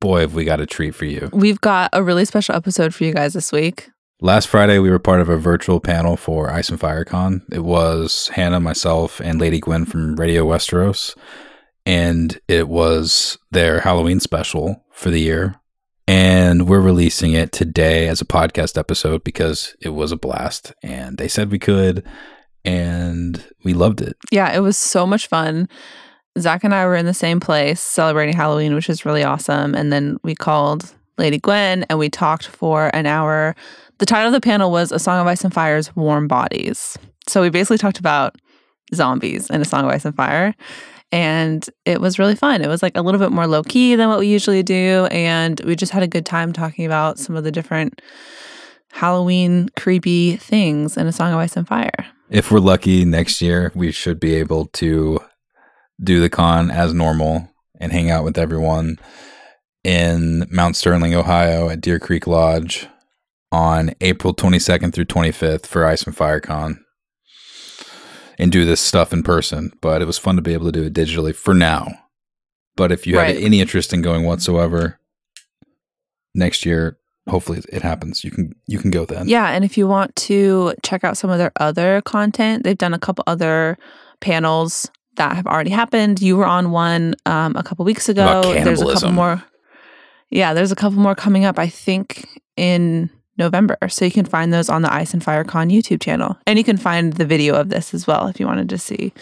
boy, have we got a treat for you. We've got a really special episode for you guys this week. Last Friday, we were part of a virtual panel for Ice and Fire Con. It was Hannah, myself, and Lady Gwyn from Radio Westeros. And it was their Halloween special for the year. And we're releasing it today as a podcast episode because it was a blast. And they said we could. And we loved it. Yeah, it was so much fun. Zack and I were in the same place celebrating Halloween, which is really awesome. And then we called Lady Gwyn and we talked for an hour. The title of the panel was A Song of Ice and Fire's Warm Bodies. So we basically talked about zombies in A Song of Ice and Fire. And it was really fun. It was like a little bit more low key than what we usually do. And we just had a good time talking about some of the different Halloween creepy things in A Song of Ice and Fire. If we're lucky next year, we should be able to do the con as normal and hang out with everyone in Mount Sterling, Ohio at Deer Creek Lodge on April 22nd through 25th for Ice and Fire Con and do this stuff in person. But it was fun to be able to do it digitally for now. But if you Right. have any interest in going whatsoever next year, hopefully it happens. You can you can go then. Yeah, and if you want to check out some of their other content, they've done a couple other panels that have already happened. You were on one um, a couple weeks ago. There's a couple more. Yeah, there's a couple more coming up. I think in November, so you can find those on the Ice and Fire Con YouTube channel, and you can find the video of this as well if you wanted to see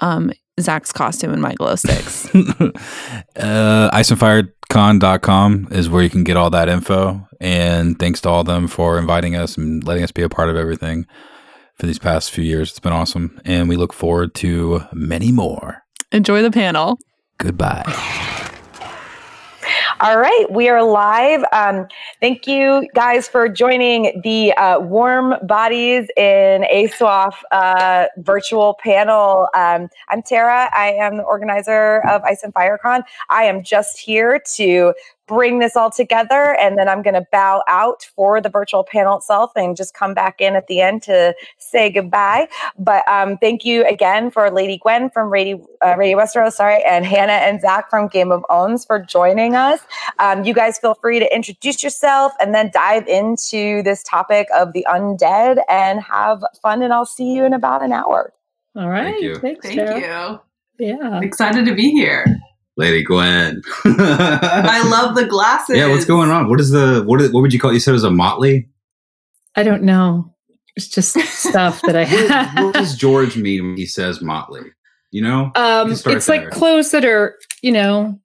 um, Zack's costume and my glow sticks. uh, iceandfirecon.com is where you can get all that info. And thanks to all of them for inviting us and letting us be a part of everything for these past few years. It's been awesome. And we look forward to many more. Enjoy the panel. Goodbye. All right, we are live. Um, thank you guys for joining the uh, Warm Bodies in ASWAF uh, virtual panel. Um, I'm Tara. I am the organizer of Ice and FireCon. I am just here to bring this all together, and then I'm going to bow out for the virtual panel itself and just come back in at the end to say goodbye. But um, thank you again for Lady Gwyn from Radio, uh, Radio Westeros, sorry, and Hannah and Zack from Game of Owns for joining us. Um, you guys feel free to introduce yourself and then dive into this topic of the undead and have fun. And I'll see you in about an hour. All right. Thank you. Thanks, Thank Tara. you. Yeah. Excited to be here. Lady Gwyn. I love the glasses. Yeah, what's going on? What is the what? Is, what would you call? it? You said it was a motley. I don't know. It's just stuff that I What, have. what does George mean when he says motley? You know, Um, You it's there. like clothes that are, you know,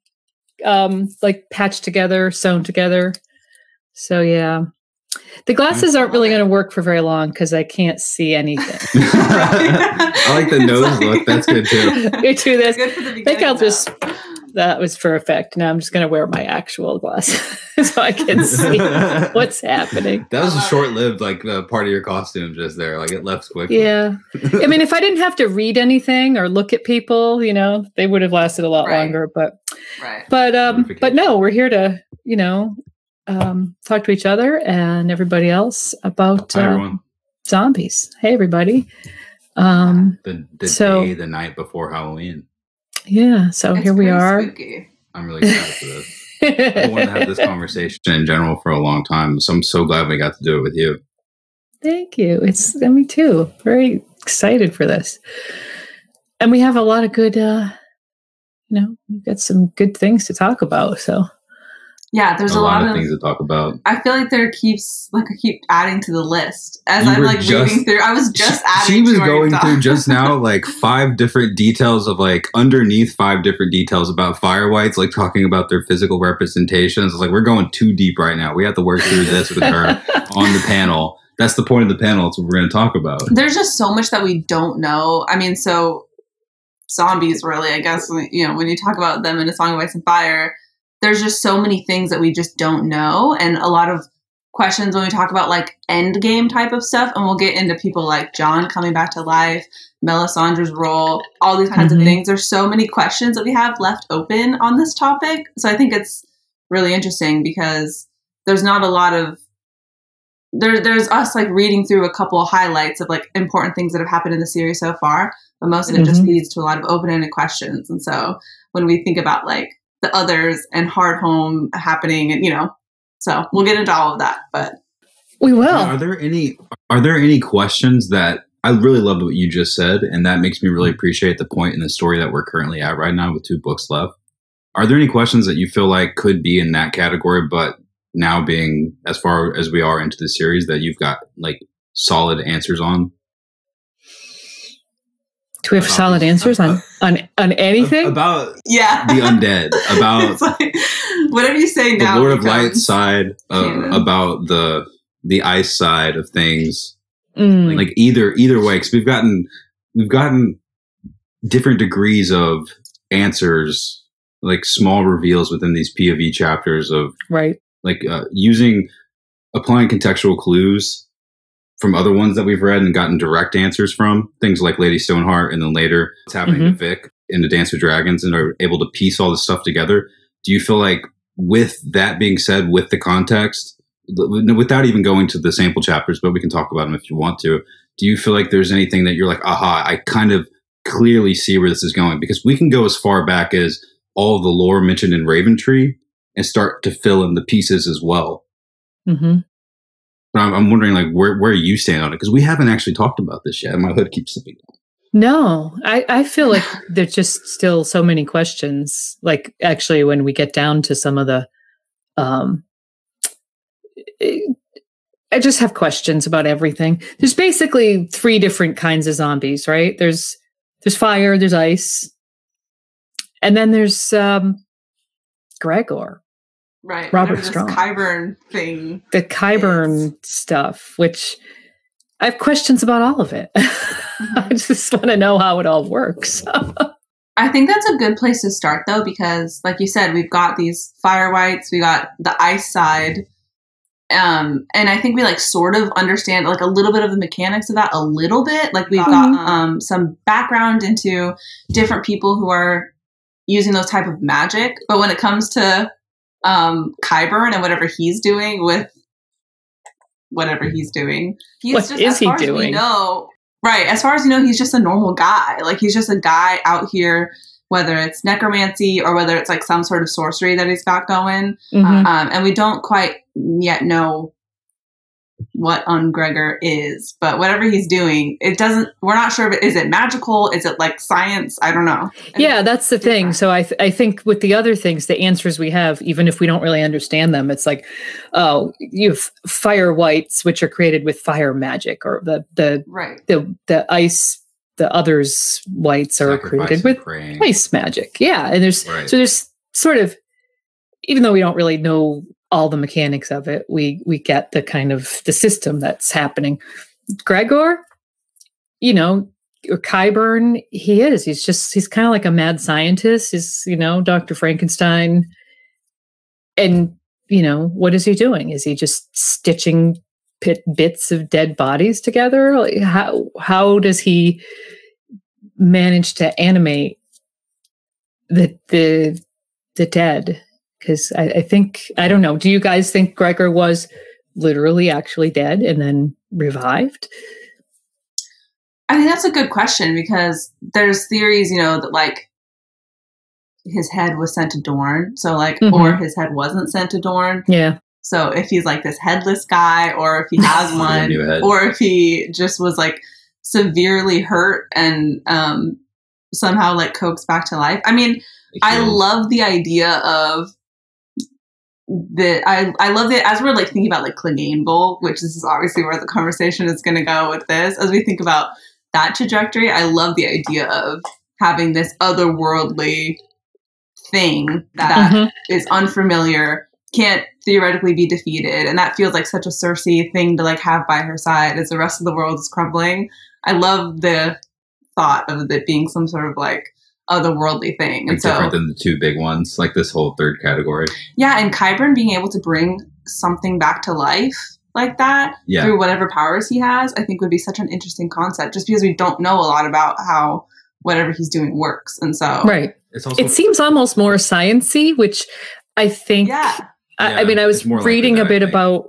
um, like patched together, sewn together. So yeah, the glasses aren't really going to work for very long because I can't see anything. I like the nose like- look. That's good too. you do this. Good for the I think I'll just. That was for effect. Now I'm just going to wear my actual glasses so I can see what's happening. That was I a love short-lived like uh, part of your costume just there. Like it left quickly. Yeah. I mean, if I didn't have to read anything or look at people, you know, they would have lasted a lot Right. longer. But right. but um but no, we're here to, you know, um talk to each other and everybody else about Hi uh, zombies. Hey everybody. Um The the so- day, the night before Halloween. yeah, so It's here we are. spooky. I'm really excited for this. I wanted to have this conversation in general for a long time, so I'm so glad we got to do it with you. Thank you. It's me too. Very excited for this. And we have a lot of good uh you know, we've got some good things to talk about. So Yeah, there's a a, lot, lot, of things to talk about. I feel like there keeps like I keep adding to the list as You I'm like just- reading through. I was just adding. she was going through just now like five different details of like underneath five different details about fire whites like talking about their physical representations it's like we're going too deep right now we have to work through this with her on the panel that's the point of the panel it's what we're going to talk about There's just so much that we don't know. I mean, so zombies really, I guess, you know, when you talk about them in a Song of Ice and Fire, there's just so many things that we just don't know, and a lot of questions when we talk about like end game type of stuff, and we'll get into people like Jon coming back to life, Melisandre's role, all these kinds Mhm. of things. There's so many questions that we have left open on this topic, so I think it's really interesting because there's not a lot of there, there's us like reading through a couple of highlights of like important things that have happened in the series so far, but most of it just Mhm. leads to a lot of open-ended questions. And so when we think about like the others and Hardhome happening and you know so we'll get into all of that but We will. Now, are there any are there any questions that I really loved what you just said, and that makes me really appreciate the point in the story that we're currently at right now with two books left. Are there any questions that you feel like could be in that category, but now being as far as we are into the series that you've got like solid answers on? Do we have solid answers on on on anything? about yeah the undead, about like, whatever you say the now the Lord of Light side, canon. about the the ice side of things. Mm. like either either way because we've gotten we've gotten different degrees of answers like small reveals within these pov chapters of right. like uh, using applying contextual clues from other ones that we've read and gotten direct answers from things like lady stoneheart and then later what's happening to vic in the dance with dragons and are able to piece all this stuff together. Do you feel like with that being said with the context without even going to the sample chapters but we can talk about them if you want to do you feel like there's anything that you're like aha i kind of clearly see where this is going because we can go as far back as all the lore mentioned in raven tree and start to fill in the pieces as well. Hmm but I'm, I'm wondering, like, where where you stand on it because we haven't actually talked about this yet. and My hood keeps slipping. No, I, I feel like there's just still so many questions. Like actually, when we get down to some of the, um, eh, I just have questions about everything. There's basically three different kinds of zombies, right? There's there's fire, there's ice, and then there's um, Gregor, right Robert Strong. Qyburn thing the Qyburn stuff, which I have questions about all of it. I just want to know how it all works. I think that's a good place to start though, because like you said, we've got these fire whites, we got the ice side. Um, and I think we like sort of understand like a little bit of the mechanics of that a little bit. Like we've got Mhm. um some background into different people who are using those type of magic. But when it comes to um Qyburn and whatever he's doing with whatever he's doing, he's What just is as he far as we doing? know, right? As far as we know, he's just a normal guy. Like he's just a guy out here, whether it's necromancy or whether it's like some sort of sorcery that he's got going. Mhm. Um, and we don't quite yet know what Ungregor is, but whatever he's doing, it doesn't. We're not sure if it is it magical. Is it like science? I don't know. yeah, that's the thing. So I, th- I think with the other things, the answers we have, even if we don't really understand them, it's like, oh, you have fire whites, which are created with fire magic, or the the right. the the ice, the others whites are created with praying. ice magic. Yeah, and there's Right. so there's sort of even though we don't really know all the mechanics of it, we we get the kind of the system that's happening. Gregor, you know, Qyburn, he is. He's just he's kind of like a mad scientist. He's you know Dr. Frankenstein, and you know what is he doing? Is he just stitching pit bits of dead bodies together? Like, how how does he manage to animate the the the dead? Because I, I think I don't know. Do you guys think Gregor was literally actually dead and then revived? I think that's a good question because there's theories, you know, that like his head was sent to Dorne, so like, Mhm. or his head wasn't sent to Dorne. Yeah. So if he's like this headless guy, or if he has one, or if he just was like severely hurt and um, somehow like coaxed back to life. I mean, I love the idea of the I I love it as we're like thinking about like Clegane Bowl, which this is obviously where the conversation is going to go with this. As we think about that trajectory, I love the idea of having this otherworldly thing that Mhm. is unfamiliar, can't theoretically be defeated, and that feels like such a Cersei thing to like have by her side as the rest of the world is crumbling. I love the thought of it being some sort of like otherworldly thing, like and so different than the two big ones, like this whole third category. yeah, and Qyburn being able to bring something back to life like that Yeah. through whatever powers he has, I think would be such an interesting concept. Just because we don't know a lot about how whatever he's doing works, and so Right. It's also It seems almost more sciency, which I think. yeah, I, I mean, I was it's more likely reading that, a I bit about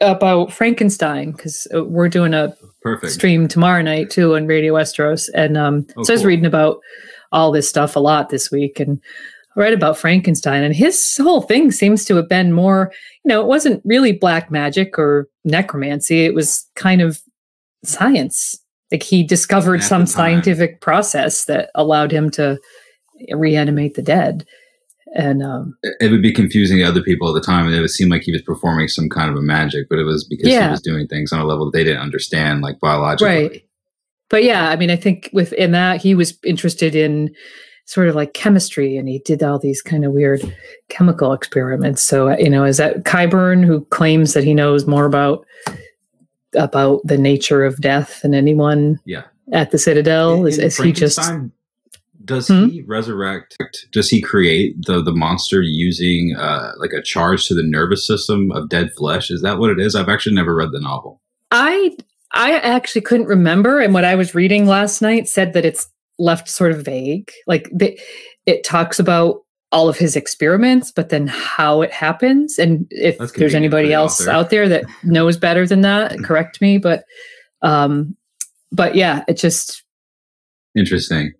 about Frankenstein because we're doing a perfect. stream tomorrow night too on Radio Westeros, and um, Oh, so I was cool. reading about all this stuff a lot this week, and read about Frankenstein, and his whole thing seems to have been more, you know, it wasn't really black magic or necromancy. It was kind of science. Like he discovered At some scientific process that allowed him to reanimate the dead. And um, It it would be confusing to other people at the time, and it would seem like he was performing some kind of a magic, but it was because Yeah. he was doing things on a level that they didn't understand, like biologically. right. But yeah, I mean, I think within that, he was interested in sort of like chemistry and he did all these kind of weird chemical experiments. So, you know, is that Qyburn who claims that he knows more about about the nature of death than anyone Yeah. at the Citadel? Is, In is he just does Hmm? he resurrect? Does he create the the monster using uh, like a charge to the nervous system of dead flesh? Is that what it is? I've actually never read the novel. I I actually couldn't remember, and what I was reading last night said that it's left sort of vague. Like the, it talks about all of his experiments, but then how it happens, and if there's anybody else author. out there that knows better than that, correct me. But um, but yeah, it just Interesting.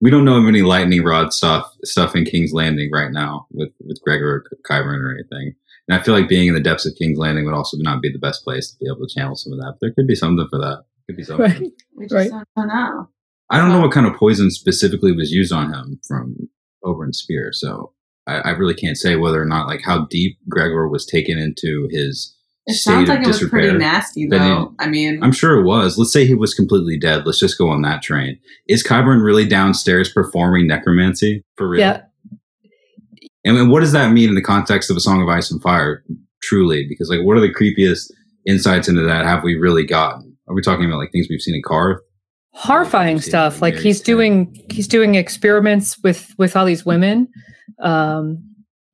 We don't know of any lightning rod stuff stuff in King's Landing right now with with Gregor or Qyburn or anything. And I feel like being in the depths of King's Landing would also not be the best place to be able to channel some of that. But there could be something for that. Could be something. right. We just Right. don't know. I don't know what kind of poison specifically was used on him from Oberyn Spear, so I, I really can't say whether or not like how deep Gregor was taken into his It state sounds of like it was disrepair. pretty nasty, But though. I mean, I'm sure it was. Let's say he was completely dead. Let's just go on that train. Is Qyburn really downstairs performing necromancy for real? Yeah. And what does that mean in the context of a Song of Ice and Fire? Truly, because like, what are the creepiest insights into that have we really gotten? Are we talking about like things we've seen in Qarth? horrifying stuff. Like he's doing he's doing experiments with with all these women. Um,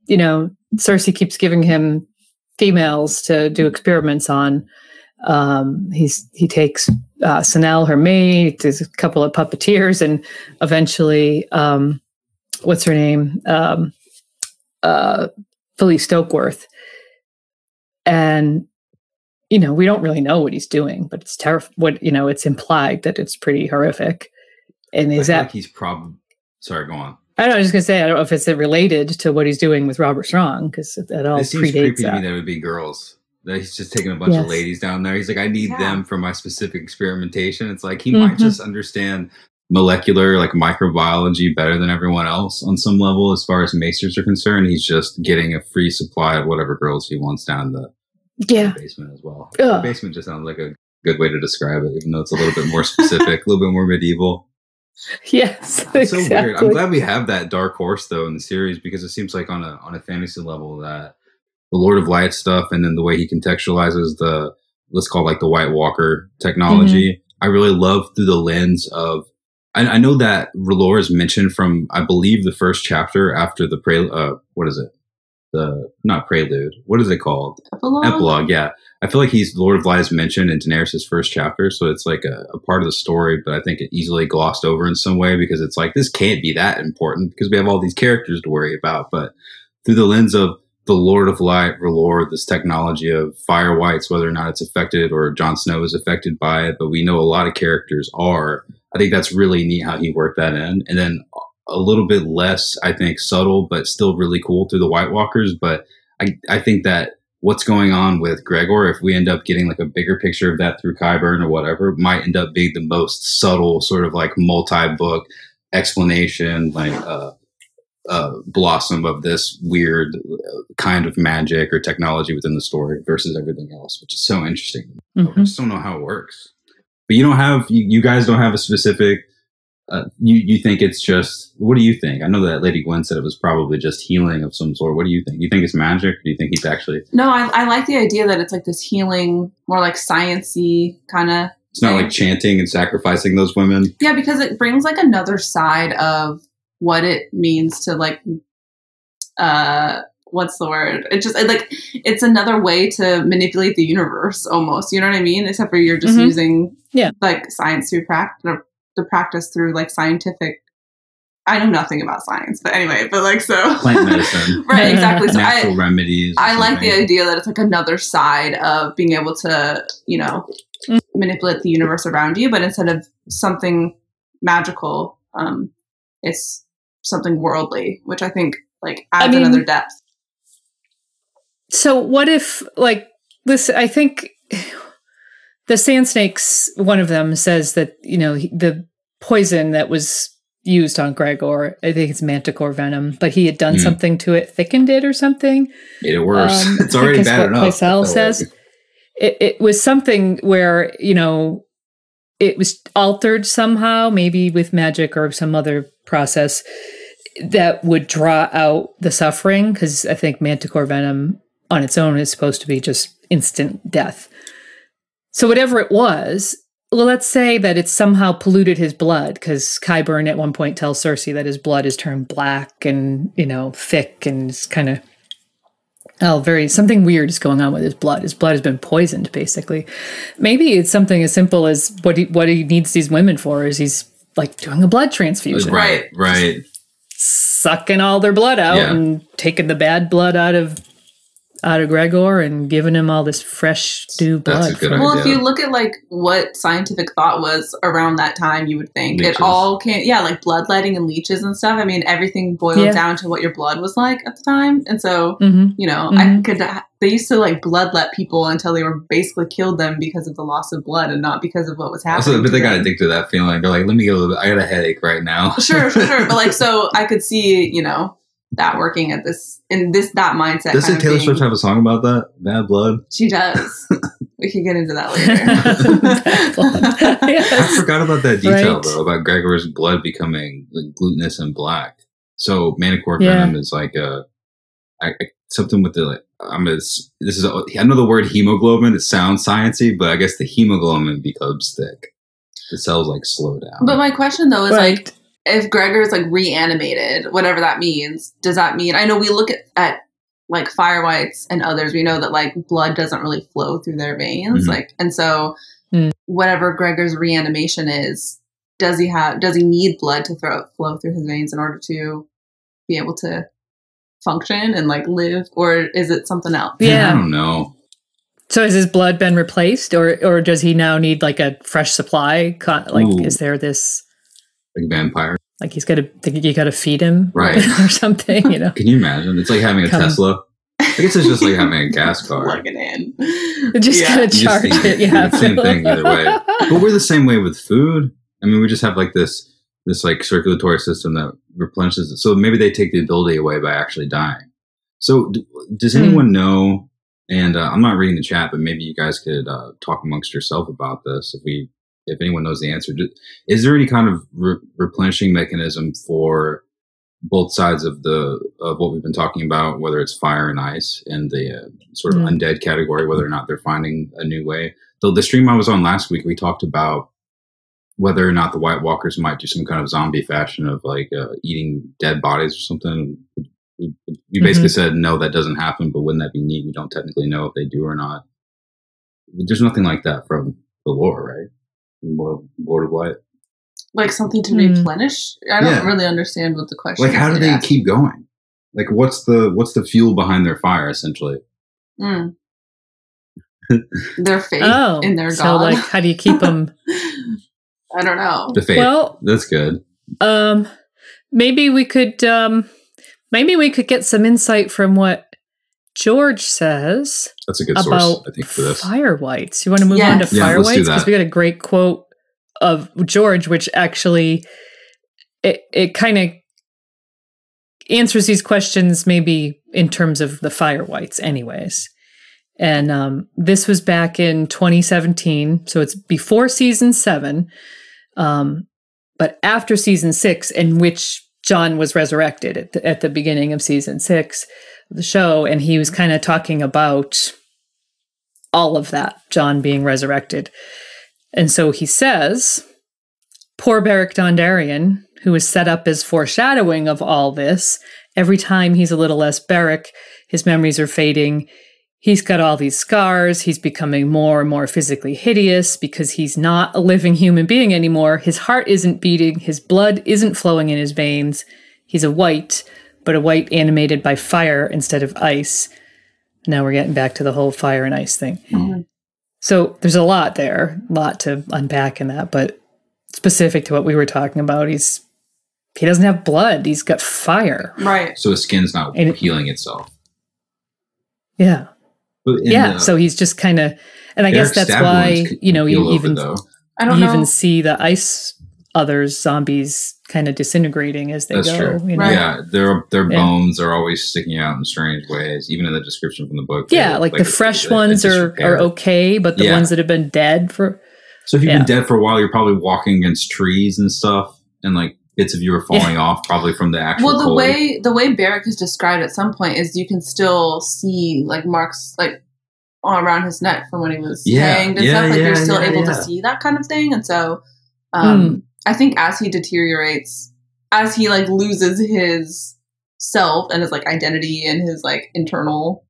you know, Cersei keeps giving him females to do experiments on. Um, he's he takes uh, Senelle, her maid, there's a couple of puppeteers, and eventually, um, what's her name? Um, uh, Falyse Stokeworth. And you know, we don't really know what he's doing, but it's terrifying. What you know, it's implied that it's pretty horrific. And I is feel that like he's probably sorry? Go on. I don't know. I was just gonna say I don't know if it's related to what he's doing with Robert Strong because that all It seems predates creepy to that. me that it would be girls. That he's just taking a bunch Yes. of ladies down there. He's like, I need Yeah. them for my specific experimentation. It's like he might Mhm. just understand molecular, like microbiology, better than everyone else on some level, as far as maesters are concerned. He's just getting a free supply of whatever girls he wants down the Yeah, basement as well. Ugh. The basement just sounds like a good way to describe it, even though it's a little bit more specific, a little bit more medieval. yes, It's so exactly. weird. I'm glad we have that dark horse though in the series because it seems like on a on a fantasy level that the Lord of Light stuff and then the way he contextualizes the let's call it like the White Walker technology. Mm-hmm. I really love through the lens of I, I know that R'hllor is mentioned from I believe the first chapter after the pre uh what is it? The not prelude. What is it called? Epilogue? epilogue yeah. I feel like he's lord of light is mentioned in daenerys' first chapter so it's like a, a part of the story but i think it easily glossed over in some way because it's like this can't be that important because we have all these characters to worry about but through the lens of the lord of light R'hllor, this technology of fire whites whether or not it's affected or Jon snow is affected by it but we know a lot of characters are i think that's really neat how he worked that in and then a little bit less i think subtle but still really cool through the white walkers but i, I think that what's going on with Gregor, if we end up getting like a bigger picture of that through Qyburn or whatever, might end up being the most subtle sort of like multi-book explanation, like uh, uh, blossom of this weird uh, kind of magic or technology within the story versus everything else, which is so interesting. I Mhm. just don't know how it works. But you don't have, you, you guys don't have a specific. Uh, you you think it's just what do you think? I know that Lady Gwyn said it was probably just healing of some sort. What do you think? You think it's magic? Do you think he's actually No, I, I like the idea that it's like this healing, more like sciency kind of. It's not like chanting and sacrificing those women. Yeah, because it brings like another side of what it means to like, uh, what's the word? It just it, like it's another way to manipulate the universe, almost. You know what I mean? Except for you're just Mhm. using Yeah. like science to practice the practice through like scientific. I know nothing about science, but anyway, but like so Plant medicine. right? Exactly. So I, Natural remedies. or I like the idea that it's like another side of being able to, you know, Mm. manipulate the universe around you, but instead of something magical, um, it's something worldly, which I think like adds mean- another depth. So what if like this I think the sand snakes one of them says that you know the poison that was used on Gregor I think it's manticore venom but he had done Hmm. something to it thickened it or something Made it worse. Um, it's already bad enough. Clisel I feel like. says. it, it was something where you know it was altered somehow maybe with magic or some other process that would draw out the suffering because i think manticore venom on its own is supposed to be just instant death so whatever it was well let's say that it's somehow polluted his blood because Qyburn at one point tells cersei that his blood is turned black and you know thick and it's kind of Oh, very something weird is going on with his blood. His blood has been poisoned, basically. Maybe it's something as simple as what he what he needs these women for is he's like doing a blood transfusion, Right, right. sucking all their blood out Yeah. and taking the bad blood out of out of Gregor and giving him all this fresh new That's a blood. good from- Well, if you look at like what scientific thought was around that time, you would think Leeches. it all came, yeah, like bloodletting and leeches and stuff. I mean, everything boiled Yeah. down to what your blood was like at the time, and so Mhm. you know, I Mhm. could. They used to like bloodlet people until they were basically killed them because of the loss of blood and not because of what was happening. Also, but they got addicted to that feeling. They're like, let me get a little bit. I got a headache right now. Sure, sure, sure. But like, so I could see, you know, that working at this in this that mindset. Doesn't kind of Taylor Swift have a song about that? Bad blood? She does. we can get into that later. I forgot about that detail Right. though about Gregor's blood becoming like, glutinous and black. So manticore Yeah. venom is like a I, I- something with the like. I'm a, this is a, I know the word hemoglobin. It sounds sciency, but I guess the hemoglobin becomes thick. The cells like slow down. but my question though is Right. like, if Gregor's like reanimated, whatever that means, does that mean? I know we look at, at like fire whites and others. We know that like blood doesn't really flow through their veins, Mhm. like, and so Mm. whatever Gregor's reanimation is, does he have? Does he need blood to throw, flow through his veins in order to be able to function and like live, or is it something else? Man, Yeah. I don't know. So has his blood been replaced, or or does he now need like a fresh supply? Like, Ooh. is there this Like vampire, like he's got to you got to feed him, Right. or something? You know, can you imagine? It's like having a Come- Tesla. I guess it's just like having a gas car. Plug it in. just Yeah. gotta You just charge it. Yeah, same thing either way. but we're the same way with food. I mean, we just have like this this like circulatory system that replenishes it. So maybe they take the ability away by actually dying. So d- does Hmm. anyone know? And uh, I'm not reading the chat, but maybe you guys could uh, talk amongst yourself about this. If we, if anyone knows the answer, is there any kind of re- replenishing mechanism for both sides of the of what we've been talking about, whether it's fire and ice and the uh, sort of Hmm. undead category, whether or not they're finding a new way? The, the stream I was on last week, we talked about whether or not the White Walkers might do some kind of zombie fashion of like uh, eating dead bodies or something. We, we basically said no, that doesn't happen. But wouldn't that be neat? We don't technically know if they do or not. There's nothing like that from the lore, right? From Lord Lord of Light. like something to Hmm. replenish. I don't Yeah. really understand what the question. Like, how do they asking. keep going? Like, what's the what's the fuel behind their fire? Essentially, Mm. their faith Oh, in their so god? like, how do you keep them? I don't know. the faith. well, That's good. um, maybe we could, um, maybe we could get some insight from what George says That's a good about source, I think, for this. fire whites. You want to move on to Yes. Yeah, fire whites because we got a great quote of George, which actually it it kind of answers these questions maybe in terms of the fire whites, anyways. And um, this was back in 2017, so it's before season seven, um, but after season six, in which Jon was resurrected at the, at the beginning of season six of the show, and he was kind of talking about all of that, Jon being resurrected. And so he says, Poor Beric Dondarrion, who is set up as foreshadowing of all this, every time he's a little less Beric, his memories are fading. He's got all these scars. He's becoming more and more physically hideous because he's not a living human being anymore. His heart isn't beating. His blood isn't flowing in his veins. He's a white, but a white animated by fire instead of ice. Now we're getting back to the whole fire and ice thing. Mhm. So there's a lot there, a lot to unpack in that, but specific to what we were talking about, he's he doesn't have blood. He's got fire. Right. So his skin's not And it- healing itself. Yeah. But yeah. the- so he's just kind of, and I guess that's why, you know, you even, though. I don't you know. even see the ice others zombies kind of disintegrating as they That's go. true. You know? Right. Yeah, their their Yeah. bones are always sticking out in strange ways. Even in the description from the book. Yeah, look like, the fresh it's ones are, are okay, but the Yeah. ones that have been dead for So if you've yeah. been dead for a while, you're probably walking against trees and stuff, and like bits of you are falling off, probably from the actual. well, the cold. way the way Beric is described at some point is you can still see like marks like all around his neck from when he was Yeah, hanged and yeah, stuff. Like yeah, you're still yeah, able yeah. to see that kind of thing, and so um, Hmm. I think as he deteriorates, as he like loses his self and his like identity and his like internal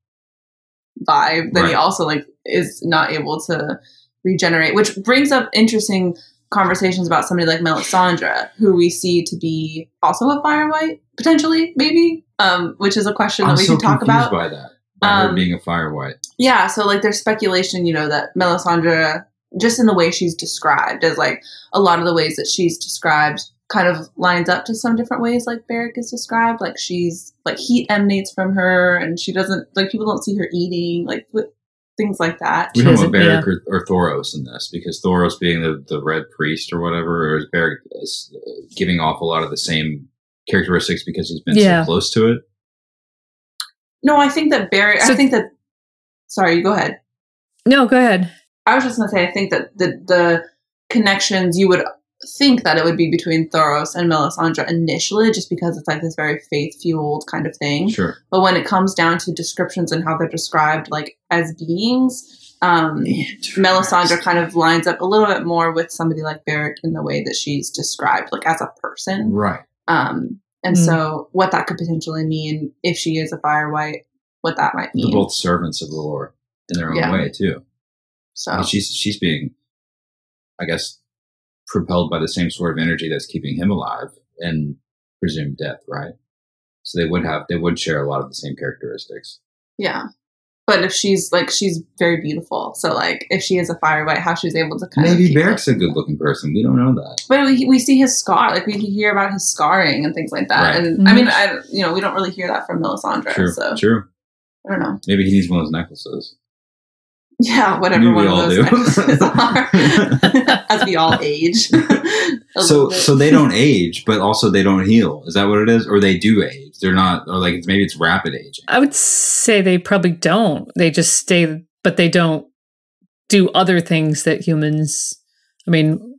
vibe, then he also like is not able to regenerate, which brings up interesting conversations about somebody like Melisandre, who we see to be also a fire white, potentially, maybe, um, which is a question I'm that we so can talk about. by that. By her Um, being a fire white. Yeah, so like there's speculation, you know, that Melisandre, just in the way she's described, as like a lot of the ways that she's described kind of lines up to some different ways like Beric is described. Like she's like heat emanates from her and she doesn't like people don't see her eating, like things like that. We don't know about doesn't- Beric or, or Thoros in this because Thoros being the, the red priest or whatever, or is Beric is, uh, giving off a lot of the same characteristics because he's been Yeah. so close to it. No, I think that Beric I think that sorry, you go ahead. no, go ahead. I was just gonna say I think that the the connections you would think that it would be between Thoros and Melisandre initially, just because it's like this very faith fueled kind of thing. Sure. But when it comes down to descriptions and how they're described, like as beings, um, Melisandre kind of lines up a little bit more with somebody like Beric in the way that she's described, like as a person. Right. Um, and Mm. so, what that could potentially mean if she is a fire white, what that might They're mean. both servants of the Lord in their own Yeah. way too. So, And she's she's being, I guess, propelled by the same sort of energy that's keeping him alive and presumed death, right? So they would have they would share a lot of the same characteristics. yeah. But if she's like she's very beautiful, so like if she is a fire white, how she's able to kind of Maybe keep Beric's a good looking person. We don't know that. But we, we see his scar, like we hear about his scarring and things like that. Right. And I mm-hmm. mean, I you know we don't really hear that from Melisandre. True. So True. I don't know. Maybe he needs one of those necklaces. Yeah, whatever Maybe one of those do. are, as we all age. So so they don't age, but also they don't heal. Is that what it is? Or they do age? They're not. Or like maybe it's rapid aging. I would say they probably don't. They just stay, but they don't do other things that humans. I mean,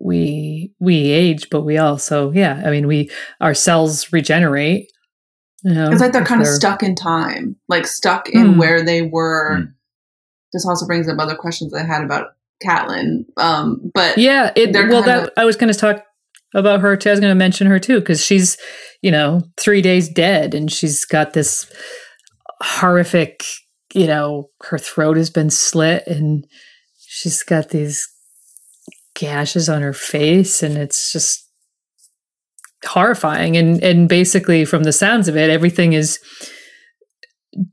we we age, but we also, yeah. I mean, we our cells regenerate. You know, it's like they're if kind of stuck in time, like stuck in Hmm. where they were. Hmm. This also brings up other questions I had about Catelyn. Um, but Yeah, it. Well, that I was going to talk about her too. I was going to mention her too because she's, you know, three days dead, and she's got this horrific. You know, her throat has been slit, and she's got these gashes on her face, and it's just horrifying. And and basically, from the sounds of it, everything is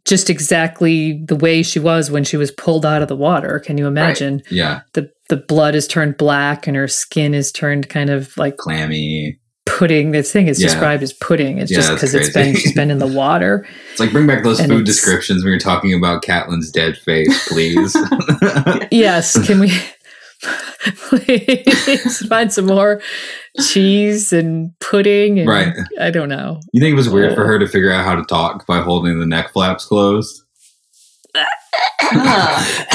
just exactly the way she was when she was pulled out of the water. Can you imagine? Yeah, the the blood is turned black and her skin is turned kind of like clammy. pudding. This thing is Yeah. described as pudding. It's Yeah, just because it's been she's been in the water. It's like bring back those And food descriptions when you're talking about Catelyn's dead face, please. yes, can we please find some more cheese and pudding? And, Right. I don't know. you think it was weird for her to figure out how to talk by holding the neck flaps closed? Ugh.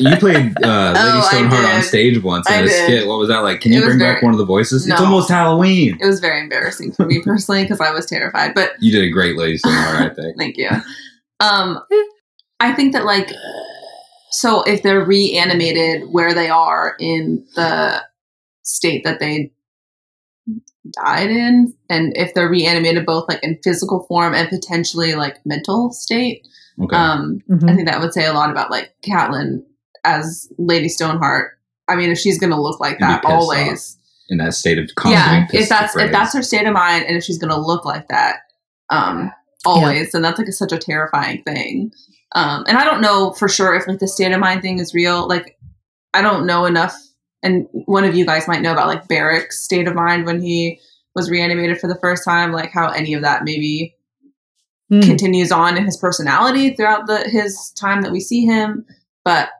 You played uh, Lady Oh, Stoneheart on stage once in I a did. skit. What was that like? Can you It was bring very- back one of the voices? It's almost Halloween. it was very embarrassing for me personally because I was terrified. But You did a great Lady Stoneheart, I think. Thank you. Um, I think that like, so if they're reanimated where they are in the state that they died in, and if they're reanimated both like in physical form and potentially like mental state, Okay. um, Mhm. I think that would say a lot about like Catelyn as Lady Stoneheart. I mean, if she's going to look like that always, in that state of yeah. If that's if that's her state of mind, and if she's going to look like that, um, always, then that's like a, such a terrifying thing. Um, and I don't know for sure if like the state of mind thing is real. Like, I don't know enough. And one of you guys might know about like Beric's state of mind when he was reanimated for the first time, like how any of that maybe Mm. continues on in his personality throughout the his time that we see him. But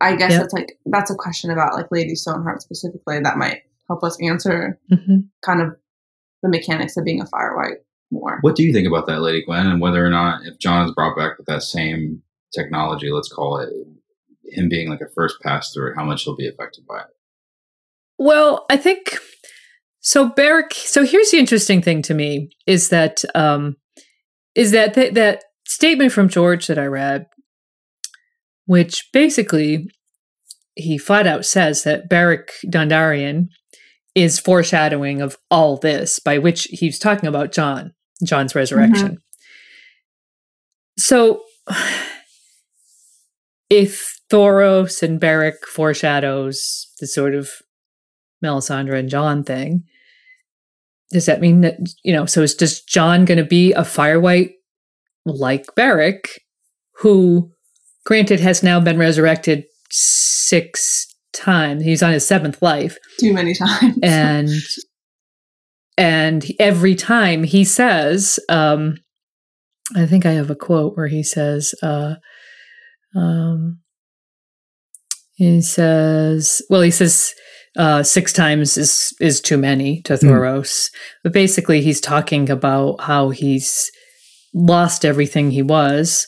I guess Yep. that's like that's a question about like Lady Stoneheart specifically that might help us answer Mhm. kind of the mechanics of being a fire white more. What do you think about that, Lady Gwyn, and whether or not if Jon is brought back with that same technology, let's call it him being like a first pass through, how much he'll be affected by it? Well, I think so. Beric. So here's the interesting thing to me is that um, is that th- that statement from George that I read, which basically he flat out says that Beric Dondarrion is foreshadowing of all this, by which he's talking about Jon, Jon's mm-hmm. resurrection. So if Thoros and Beric foreshadows the sort of Melisandre and Jon thing, does that mean that you know? So is just Jon going to be a firewhite like Beric, who, granted, has now been resurrected six times? He's on his seventh life, Too many times. and and every time he says, um, I think I have a quote where he says, uh, um, he says, well, he says uh, six times is is too many to Thoros, but basically he's talking about how he's lost everything he was.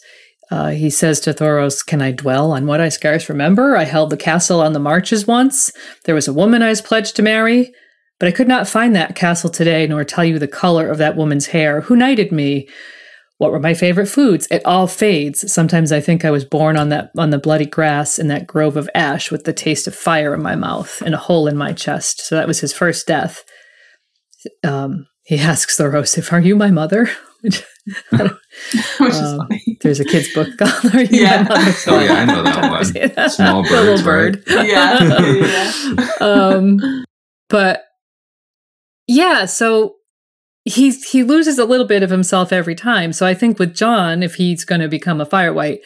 Uh, he says to Thoros, Can I dwell on what I scarce remember? I held the castle on the marches once. There was a woman I was pledged to marry, but I could not find that castle today, nor tell you the color of that woman's hair. Who knighted me? What were my favorite foods? It all fades. Sometimes I think I was born on that on the bloody grass in that grove of ash with the taste of fire in my mouth and a hole in my chest. So that was his first death. Um, he asks Thoros if are you my mother? Which I don't- is um, funny. there's a kid's book called Are You Yeah. My Mother? Oh, yeah, I know that one. Small The birds, little bird. Yeah, yeah. um, but yeah, so he's he loses a little bit of himself every time. So I think with Jon, if he's going to become a fire white,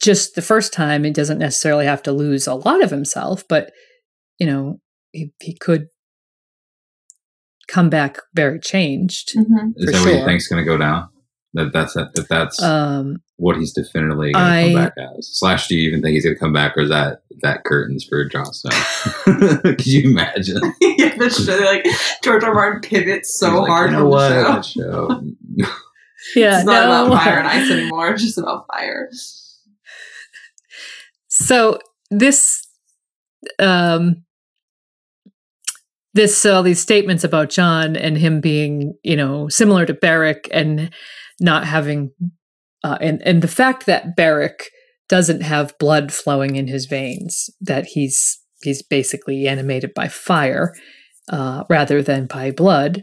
just the first time, he doesn't necessarily have to lose a lot of himself, but you know, he he could come back very changed. Mhm. Is For that what you sure. think's going to go down? That that's that that's Um, what he's definitively going to I- come back as. Slash, do you even think he's going to come back, or is that that curtains for Jon Snow? Could you imagine? yeah, that's true. Like George R. R. Martin pivots so like, hard "You on know the what? show. Show. yeah, it's not no. about fire and ice anymore. It's just about fire. So this um this all these statements about Jon and him being, you know, similar to Beric and not having uh, and and the fact that Beric doesn't have blood flowing in his veins, that he's he's basically animated by fire uh, rather than by blood.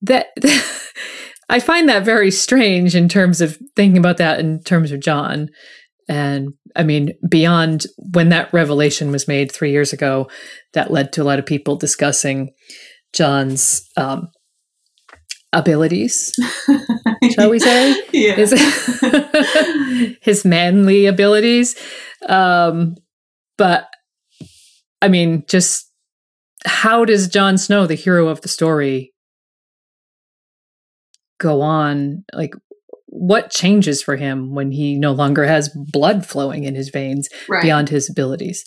That I find that very strange in terms of thinking about that in terms of Jon. And I mean, beyond when that revelation was made three years ago, that led to a lot of people discussing Jon's um, abilities, shall we say? Yeah. his, his manly abilities. Um, but I mean, just how does Jon Snow, the hero of the story, go on? Like, what changes for him when he no longer has blood flowing in his veins right. beyond his abilities?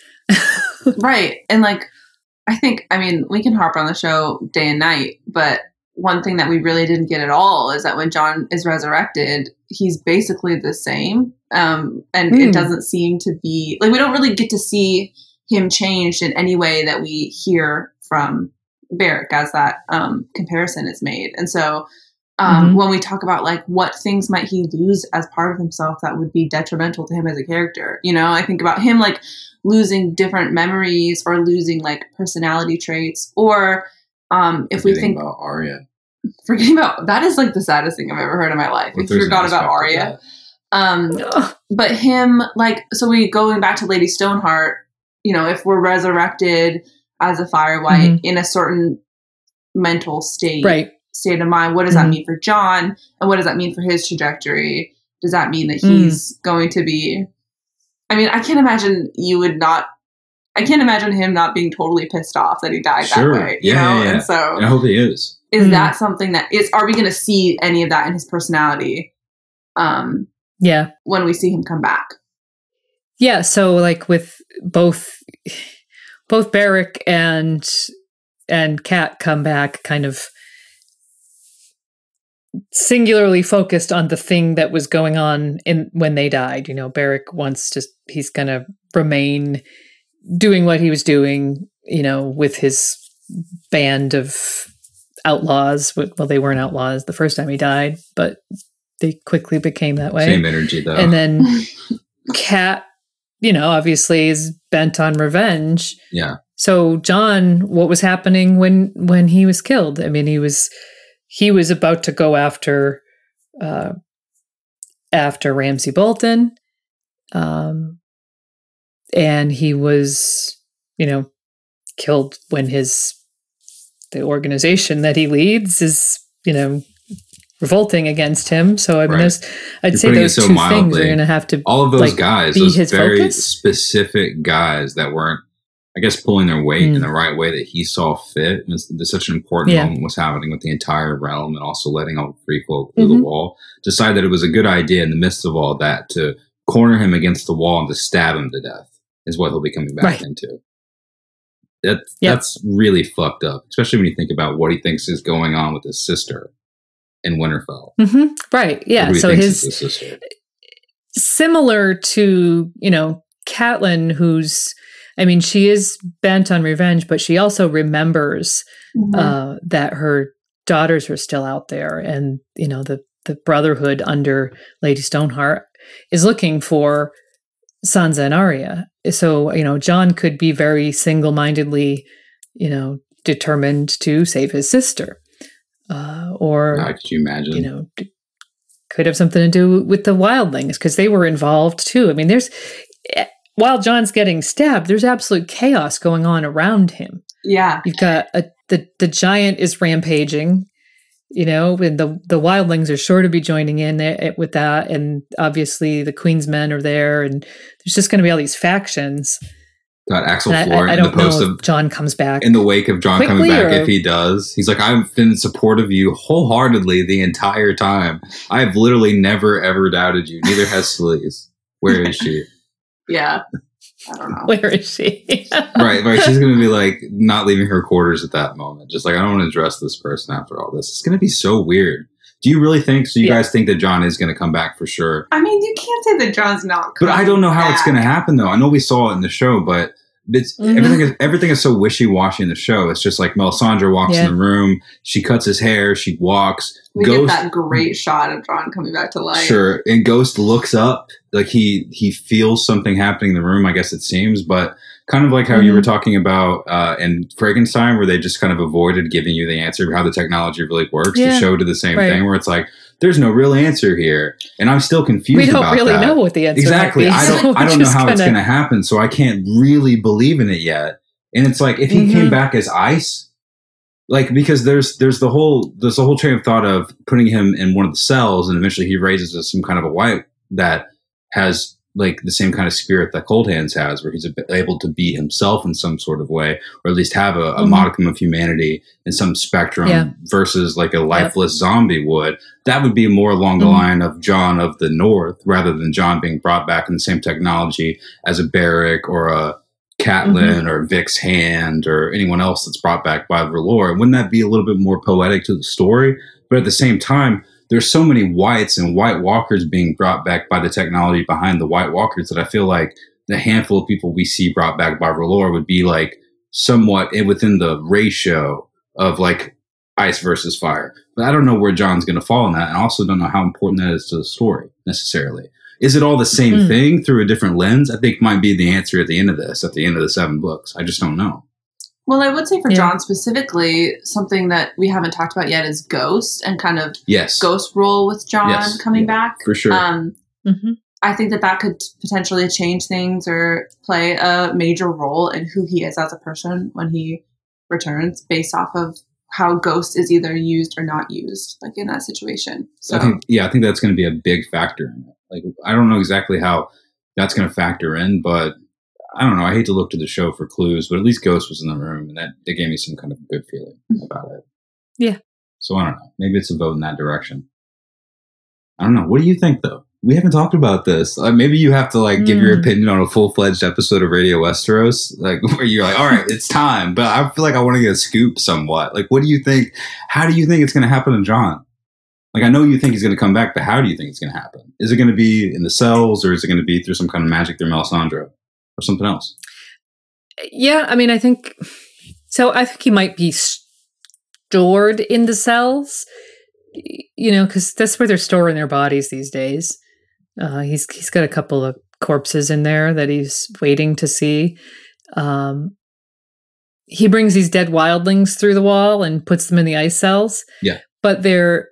right. And like, I think, I mean, we can harp on the show day and night, but one thing that we really didn't get at all is that when Jon is resurrected, he's basically the same. Um, and Hmm. it doesn't seem to be like we don't really get to see him changed in any way that we hear from Beric as that um, comparison is made. And so um, Mhm. when we talk about like what things might he lose as part of himself that would be detrimental to him as a character, you know, I think about him like losing different memories or losing like personality traits or um, if we think about Arya, forgetting about that is like the saddest thing I've ever heard in my life. What If there's you an forgot about aspect Arya. Um, Ugh. but him like so we going back to Lady Stoneheart, you know, if we're resurrected as a fire white Mhm. in a certain mental state right. state of mind, what does that Mhm. mean for Jon? And what does that mean for his trajectory? Does that mean that Mm. he's going to be I mean, I can't imagine you would not I can't imagine him not being totally pissed off that he died Sure. that way. You Yeah, know? yeah, yeah. And so I hope he is. Is Mm. that something that is are we gonna see any of that in his personality um Yeah. when we see him come back? Yeah, so like with both both Beric and and Kat come back kind of singularly focused on the thing that was going on in when they died. You know, Beric wants to he's gonna remain doing what he was doing, you know, with his band of outlaws. Well, they weren't outlaws the first time he died, but they quickly became that way Same energy though. and then Cat, you know, obviously is bent on revenge. yeah. So Jon, what was happening when when he was killed? I mean, he was he was about to go after uh, after Ramsay Bolton, um, and he was, you know, killed when his the organization that he leads is, you know, revolting against him. So I mean, Right. there's, I'd You're say those so two things mildly. are going to have to. All of those like, guys, be those his very focus? specific guys that weren't, I guess, pulling their weight in Mm. the right way that he saw fit. And it's, it's such an important Yeah. moment was happening with the entire realm and also letting all free folk through Mhm. the wall. Decide that it was a good idea in the midst of all that to corner him against the wall and to stab him to death is what he'll be coming back Right. into. That, Yep. That's really fucked up, especially when you think about what he thinks is going on with his sister in Winterfell. Mhm. Right. Yeah. So his his sister. similar to you know Catelyn, who's I mean, she is bent on revenge, but she also remembers Mm-hmm. uh, that her daughters are still out there, and you know the the Brotherhood under Lady Stoneheart is looking for Sansa and Arya. So you know, Jon could be very single mindedly, you know, determined to save his sister, uh, or God, could you imagine? you know d- could have something to do with the wildlings because they were involved too i mean there's eh, while jon's getting stabbed there's absolute chaos going on around him yeah. you've got a, the the giant is rampaging you know and the the wildlings are sure to be joining in eh, with that and obviously the queen's men are there and there's just going to be all these factions Got Axel And I, Floor I, I in the don't know post if of jon comes back in the wake of Jon coming back, or- if he does, he's like, I've been in support of you wholeheartedly the entire time. I have literally never ever doubted you. Neither has Sleaze. Where is she? Yeah. I don't know. where is she right, right. She's gonna be like not leaving her quarters at that moment. Just like I don't want to address this person after all this. It's gonna be so weird. Do you really think? So you Yeah. guys think that Jon is gonna come back for sure? I mean, you can't say that Jon's not. But I don't know how it's going to happen, though. I know we saw it in the show, but it's Mhm. everything. Is, everything is so wishy washy in the show. It's just like Melisandre walks Yeah. in the room, she cuts his hair, she walks. We Ghost, get that great shot of Jon coming back to life. sure, and Ghost looks up, like he he feels something happening in the room. I guess it seems, but kind of like how you Mhm. were talking about uh, in Frankenstein, where they just kind of avoided giving you the answer of how the technology really works Yeah. to show did the same Right. thing, where it's like. There's no real answer here, and I'm still confused. we don't really that. know what the answer is. exactly be, i don't i don't know how it's going to happen so i can't really believe in it yet and it's like if he Mhm. came back as ice like because there's there's the whole there's the whole train of thought of putting him in one of the cells and eventually he raises as some kind of a white that has like the same kind of spirit that cold hands has where he's able to be himself in some sort of way or at least have a, a Mhm. modicum of humanity in some spectrum Yeah. versus like a lifeless zombie would that would be more along the Mhm. line of Jon of the North rather than Jon being brought back in the same technology as a Beric or a Catelyn or Vic's Hand or anyone else that's brought back by the Valor. Wouldn't that be a little bit more poetic to the story? But at the same time, there's so many whites and white walkers being brought back by the technology behind the white walkers that I feel like the handful of people we see brought back by Valor would be like somewhat within the ratio of like ice versus fire. But I don't know where Jon's going to fall in that, and I also don't know how important that is to the story necessarily. Is it all the same Mm. thing through a different lens? I think might be the answer at the end of this, at the end of the seven books. I just don't know. Well, I would say for Yeah. Jon specifically, something that we haven't talked about yet is Ghost and kind of Yes, Ghost role with Jon Yes. coming Yeah. back. for sure. Um, Mhm. I think that that could potentially change things or play a major role in who he is as a person when he returns, based off of how Ghost is either used or not used, like in that situation. So I think, yeah, I think that's going to be a big factor in it. Like, I don't know exactly how that's going to factor in, but I don't know. I hate to look to the show for clues, but at least Ghost was in the room, and that they gave me some kind of good feeling about it. Yeah. So I don't know. Maybe it's a vote in that direction. I don't know. What do you think, though? We haven't talked about this. Uh, maybe you have to like give your Hmm. opinion on a full fledged episode of Radio Westeros, like where you're like, all right, it's time. But I feel like I want to get a scoop somewhat. Like, what do you think? How do you think it's going to happen to Jon? Like, I know you think he's going to come back, but how do you think it's going to happen? Is it going to be in the cells, or is it going to be through some kind of magic through Melisandre, or something else? Yeah, I mean, I think so. I think he might be stored in the cells, you know, because that's where they're storing their bodies these days. Uh, he's he's got a couple of corpses in there that he's waiting to see. Um, he brings these dead wildlings through the wall and puts them in the ice cells. Yeah. but they're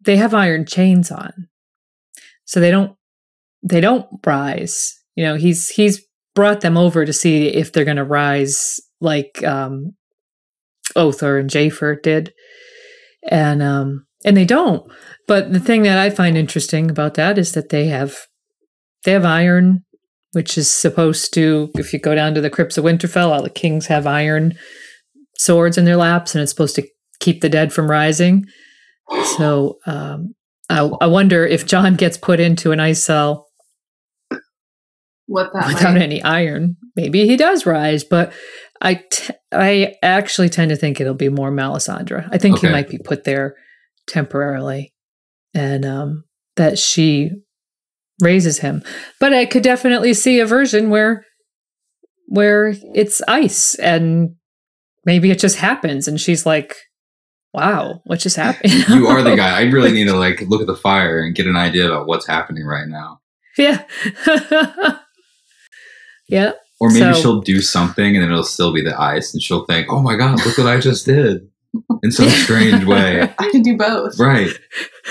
they have iron chains on, so they don't they don't rise. You know, he's he's brought them over to see if they're going to rise like um, Othor and Jafer did, and um, and they don't. But the thing that I find interesting about that is that they have they have iron, which is supposed to. If you go down to the crypts of Winterfell, all the kings have iron swords in their laps, and it's supposed to keep the dead from rising. So um, I, I wonder if Jon gets put into an ice cell without might, any iron, maybe he does rise. But I, t- I actually tend to think it'll be more Melisandre. I think he might be put there temporarily, and um, that she raises him. But I could definitely see a version where, where it's ice, and maybe it just happens, and she's like, "Wow, what just happened?" You are the guy. I really need to like look at the fire and get an idea about what's happening right now. Yeah. yeah. Or maybe So- she'll do something and then it'll still be the ice, and she'll think, "Oh my god, look what I just did!" In some strange way, I can do both. right?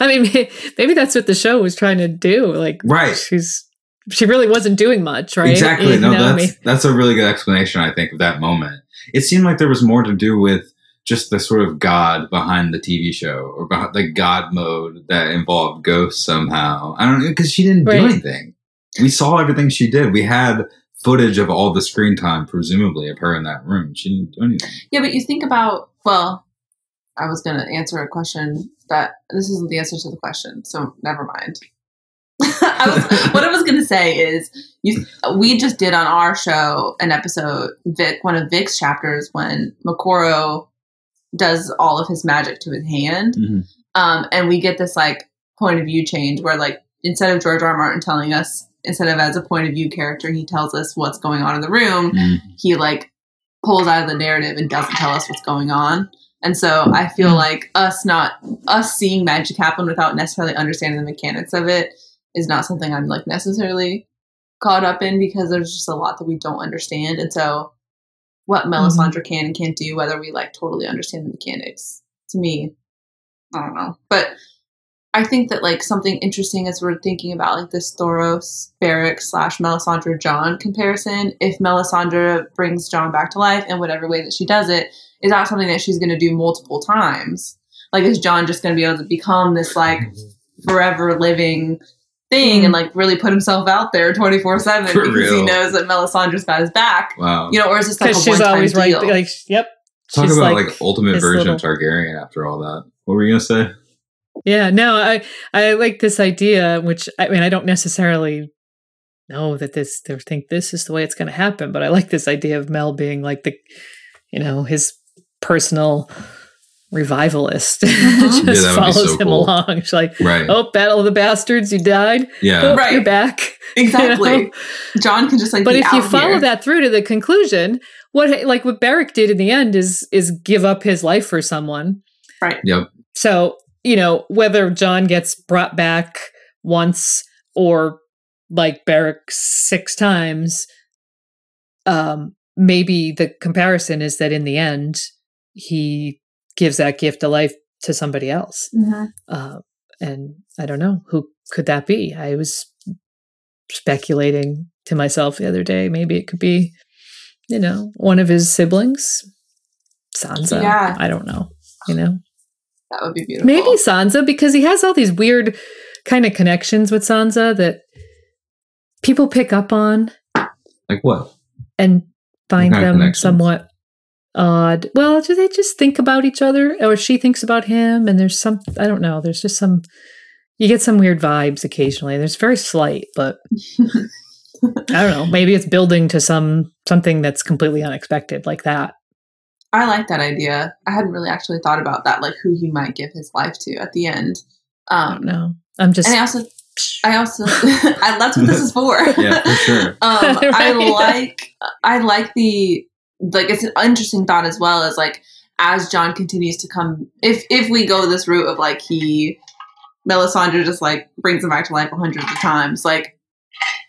I mean, maybe that's what the show was trying to do. Like, Right. She's she really wasn't doing much, right? Exactly. You No, know, that's may- that's a really good explanation. I think of that moment. It seemed like there was more to do with just the sort of god behind the TV show, or behind the god mode that involved ghosts somehow. I don't know because she didn't Right. do anything. We saw everything she did. We had footage of all the screen time, presumably, of her in that room. She didn't do anything. Yeah, but you think about well, I was going to answer a question that this isn't the answer to the question, so never mind. I was, what I was going to say is, you, we just did on our show an episode, Vic, one of Vic's chapters when Moqorro does all of his magic to his hand, Mhm. um, and we get this like point of view change where like instead of George R. R. Martin telling us, instead of as a point of view character, he tells us what's going on in the room Mhm. he like pulls out of the narrative and doesn't tell us what's going on. And so I feel Mm. like us not us seeing magic happen without necessarily understanding the mechanics of it is not something I'm like necessarily caught up in because there's just a lot that we don't understand. And so what Melisandre can and can't do, whether we like totally understand the mechanics, to me, I don't know. But I think that like something interesting as we're thinking about like this Thoros Beric slash Melisandre Jon comparison. If Melisandre brings Jon back to life in whatever way that she does it, is that something that she's going to do multiple times? Like, is Jon just going to be able to become this like forever living thing and like really put himself out there twenty four seven For because he knows that Melisandre's got his back? Wow. You know, or is this like a because one she's time always deal? right. Like, yep. Talk she's about like, ultimate version little- of Targaryen after all that. What were you gonna say? Yeah, no, I I like this idea, which I mean I don't necessarily know that this or think this is the way it's going to happen, but I like this idea of Mel being like the, you know, his personal revivalist. Mhm. Yeah, Just that would be follows so him cool. along. She's like, Right. oh, Battle of the Bastards, you died. yeah. Oh, Right. you're back. Exactly. You know? Jon can just like But be if you follow here. that through to the conclusion, what like what Beric did in the end is is give up his life for someone. Right. Yep. So, you know, whether Jon gets brought back once or like Beric six times, um, maybe the comparison is that in the end, he gives that gift of life to somebody else. Mhm. Uh, and I don't know who could that be. I was speculating to myself the other day. Maybe it could be, you know, one of his siblings, Sansa. Yeah. I don't know. You know, That would be beautiful. maybe Sansa because he has all these weird kind of connections with Sansa that people pick up on. Like what? and find kind them somewhat odd. Well, do they just think about each other, or she thinks about him? And there's some I don't know. There's just some you get some weird vibes occasionally. There's very slight, but I don't know. Maybe it's building to some something that's completely unexpected, like that. I like that idea. I hadn't really actually thought about that, like who he might give his life to at the end. I don't Um, know. I'm just and I also, I also, I, that's what this is for. Yeah, for sure. um, I like, I like the, like, it's an interesting thought as well as like, as Jon continues to come, if if we go this route of like he, Melisandre just like brings him back to life hundreds of times, like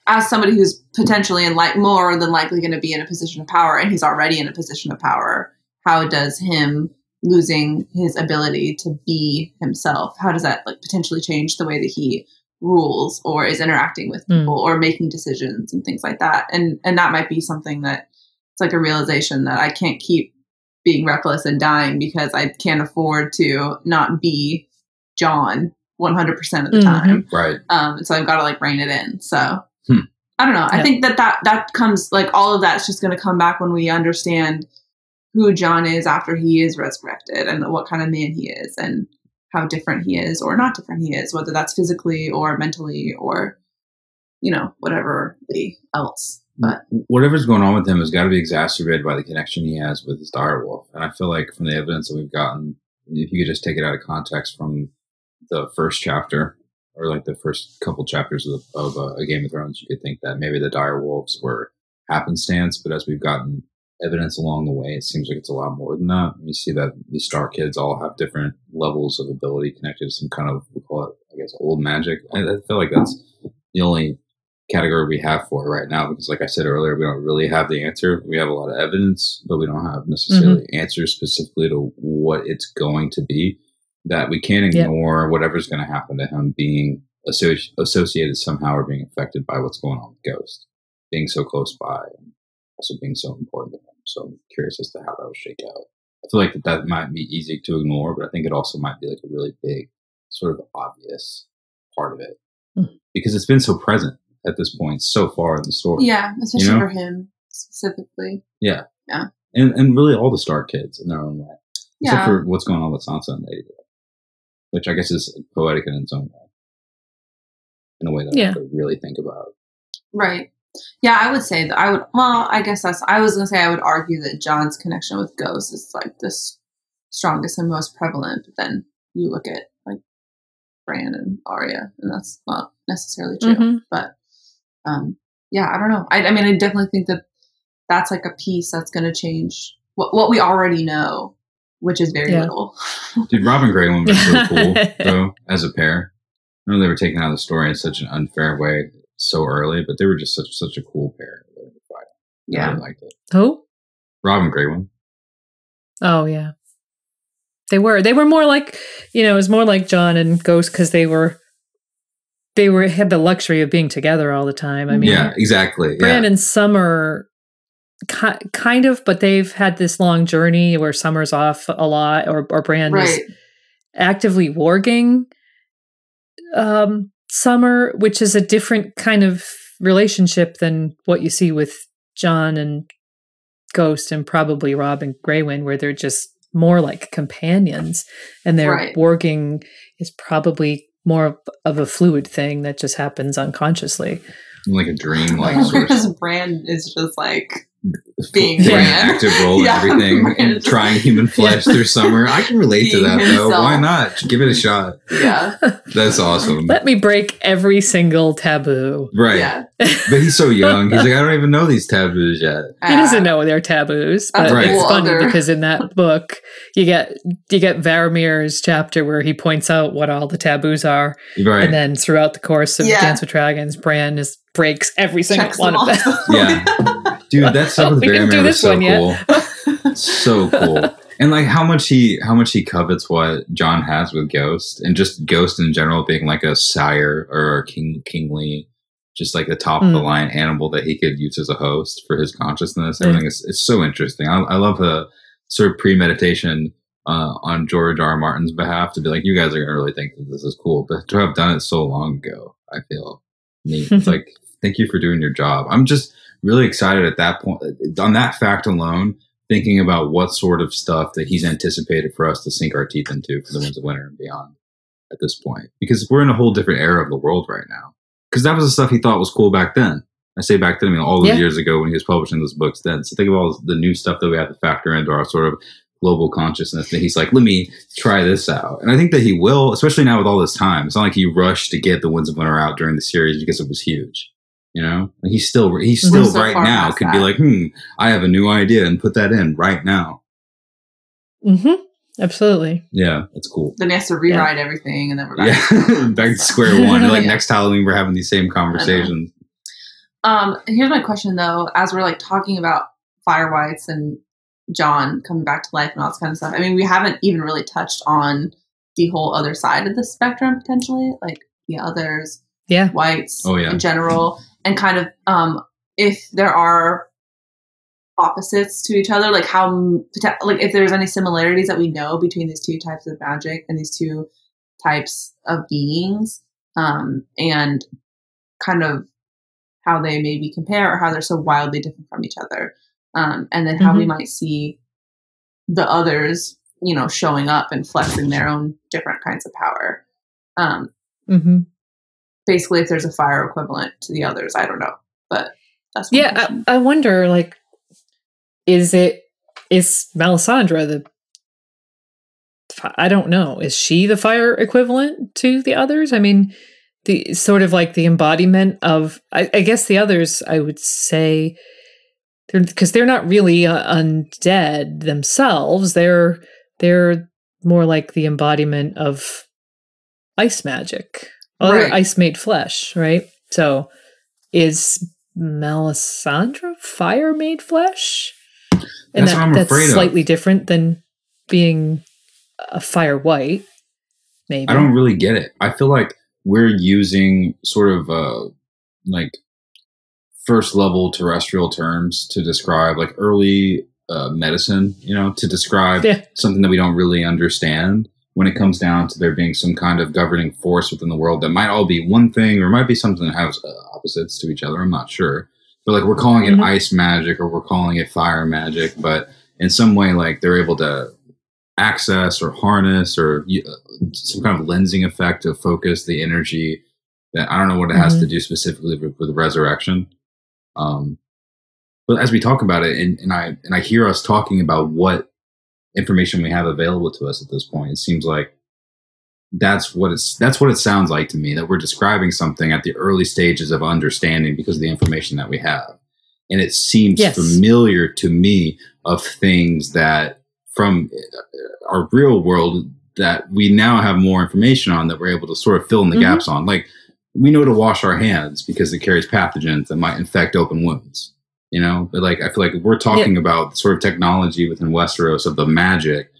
as somebody who's potentially in like more than likely going to be in a position of power, and he's already in a position of power, how does him losing his ability to be himself, how does that like potentially change the way that he rules or is interacting with Mm. people or making decisions and things like that? And and that might be something that it's like a realization that I can't keep being reckless and dying because I can't afford to not be Jon 100% of the Mhm. time. Right. Um, so I've got to like rein it in. So Hmm. I don't know. I Yeah. think that, that that comes like all of that's just going to come back when we understand who Jon is after he is resurrected and what kind of man he is and how different he is or not different he is, whether that's physically or mentally or you know whatever the else. But whatever's going on with him has got to be exacerbated by the connection he has with his direwolf. And I feel like from the evidence that we've gotten, if you could just take it out of context from the first chapter or like the first couple chapters of, of uh, a Game of Thrones, you could think that maybe the direwolves were happenstance. But as we've gotten evidence along the way, it seems like it's a lot more than that. You see that these Stark kids all have different levels of ability connected to some kind of, we call it, I guess, old magic. I, I feel like that's the only category we have for it right now because like i said earlier we don't really have the answer. We have a lot of evidence but we don't have necessarily mm-hmm. answers specifically to what it's going to be that we can't ignore whatever's going to happen to him being associ- associated somehow or being affected by what's going on with ghost being so close by also being so important to him so i'm curious as to how that will shake out i feel like that, that might be easy to ignore but i think it also might be like a really big sort of obvious part of it Hmm. because it's been so present at this point so far in the story. yeah, especially know? for him specifically. Yeah. Yeah. And and really all the Stark kids in their own way. Except Yeah. for what's going on with Sansa and Lady Which I guess is poetic in its own way. In a way that I Yeah. have to really think about. Right. Yeah, I would say that I would. Well, I guess that's. I was gonna say I would argue that Jon's connection with ghosts is like the strongest and most prevalent. But then you look at like Bran and Arya, and that's not necessarily true. Mhm. But um, yeah, I don't know. I, I mean, I definitely think that that's like a piece that's going to change what what we already know, which is very Yeah. little. Dude, Robb and Greywind was so cool, though, as a pair. I know they were taking out of the story in such an unfair way so early, but they were just such such a cool pair. I yeah. really liked it. Who? Robb and Greywind. Oh yeah, they were. They were more like you know, it was more like Jon and Ghost because they were they were had the luxury of being together all the time. I mean, yeah, exactly. Bran yeah. and Summer, ki- kind of, but they've had this long journey where Summer's off a lot, or or Bran is actively warging um, Summer, which is a different kind of relationship than what you see with Jon and Ghost and probably Robb and Greywind, where they're just more like companions, and their Right. warging is probably more of- of a fluid thing that just happens unconsciously. like a dream, like sort of Whereas Bran is just like being playing an active role in everything and trying human flesh through summer. I can relate to being that though. Why not? Give it a shot. yeah, That's awesome. Let me break every single taboo. Right. yeah. But he's so young. He's like, I don't even know these taboos yet. He doesn't Uh, know they're taboos, That's but a it's funny other- because in that book you get you get Varamir's chapter where he points out what all the taboos are, Right. and then throughout the course of Yeah. Dance with Dragons, Bran is breaks every single checks one them of them. Yeah. Dude, that stuff with didn't was so cool. so cool. And like how much he how much he covets what Jon has with Ghost and just Ghost in general being like a sire or a king kingly just like the top of the Mm. line animal that he could use as a host for his consciousness. Yeah. Everything is it's so interesting. I, I love the sort of premeditation uh, on George R. R. Martin's behalf to be like, you guys are gonna really think that this is cool, but to have done it so long ago, I feel neat. It's like, thank you for doing your job. I'm just really excited at that point on that fact alone, thinking about what sort of stuff that he's anticipated for us to sink our teeth into for the Winds of Winter and beyond at this point. Because we're in a whole different era of the world right now. Because that was the stuff he thought was cool back then. I say back then, I mean all those Yeah. years ago when he was publishing those books then. So think of all the new stuff that we have to factor into our sort of global consciousness that he's like, let me try this out. And I think that he will, especially now with all this time. It's not like he rushed to get the Winds of Winter out during the series because it was huge. You know, Like, he's still he's still so right now past could be like, hmm, I have a new idea and put that in right now. Mm-hmm. Absolutely. Yeah, that's cool. Then he has to rewrite everything, and then we're back. Yeah, back to square one. Like Yeah. next Halloween, we're having these same conversations. Um, here's my question though, as we're like talking about fire whites and Jon coming back to life and all this kind of stuff. I mean, we haven't even really touched on the whole other side of the spectrum potentially, like the others, Yeah. whites Oh, yeah. in general, and kind of um if there are opposites to each other, like how like if there's any similarities that we know between these two types of magic and these two types of beings, um, and kind of how they maybe compare or how they're so wildly different from each other, um, and then how we might see the others, you know, showing up and flexing their own different kinds of power. Um, Mm-hmm. Basically, if there's a fire equivalent to the others, I don't know, but that's Yeah. I, I wonder, like, is it is Melisandre the? I don't know. Is she the fire equivalent to the others? I mean, the sort of like the embodiment of. I, I guess the others. I would say, they're because they're not really uh, undead themselves. They're they're more like the embodiment of ice magic, other Right. ice made flesh, right? So, is Melisandre fire made flesh? That's what I'm that's afraid of. slightly different than being a fire white. Maybe I don't really get it. I feel like we're using sort of uh like first level terrestrial terms to describe like early uh, medicine, you know, to describe Yeah. something that we don't really understand when it comes down to there being some kind of governing force within the world that might all be one thing or might be something that has uh, opposites to each other. I'm not sure. But like we're calling it Mhm. ice magic or we're calling it fire magic, but in some way like they're able to access or harness or uh, some kind of lensing effect to focus the energy that I don't know what it has to do specifically with, with resurrection. Um, but as we talk about it, and, and I and I hear us talking about what information we have available to us at this point, it seems like that's what it's that's what it sounds like to me that we're describing something at the early stages of understanding because of the information that we have, and it seems Yes. familiar to me of things that from uh, our real world that we now have more information on that we're able to sort of fill in the Mhm. gaps on. Like we know to wash our hands because it carries pathogens that might infect open wounds. You know, but like I feel like we're talking about sort of technology within Westeros of the magic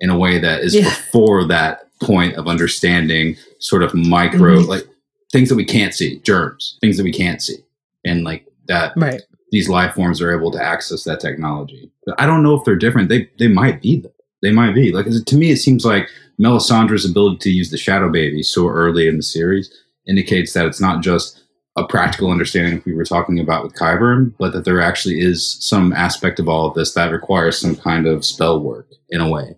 in a way that is Yeah. before that point of understanding sort of micro Mhm. like things that we can't see, germs, things that we can't see. And like that right. these life forms are able to access that technology. But I don't know if they're different. They they might be though. They might be. Like to me, it seems like Melisandre's ability to use the Shadow Baby so early in the series indicates that it's not just a practical understanding like we were talking about with Qyburn, but that there actually is some aspect of all of this that requires some kind of spell work in a way.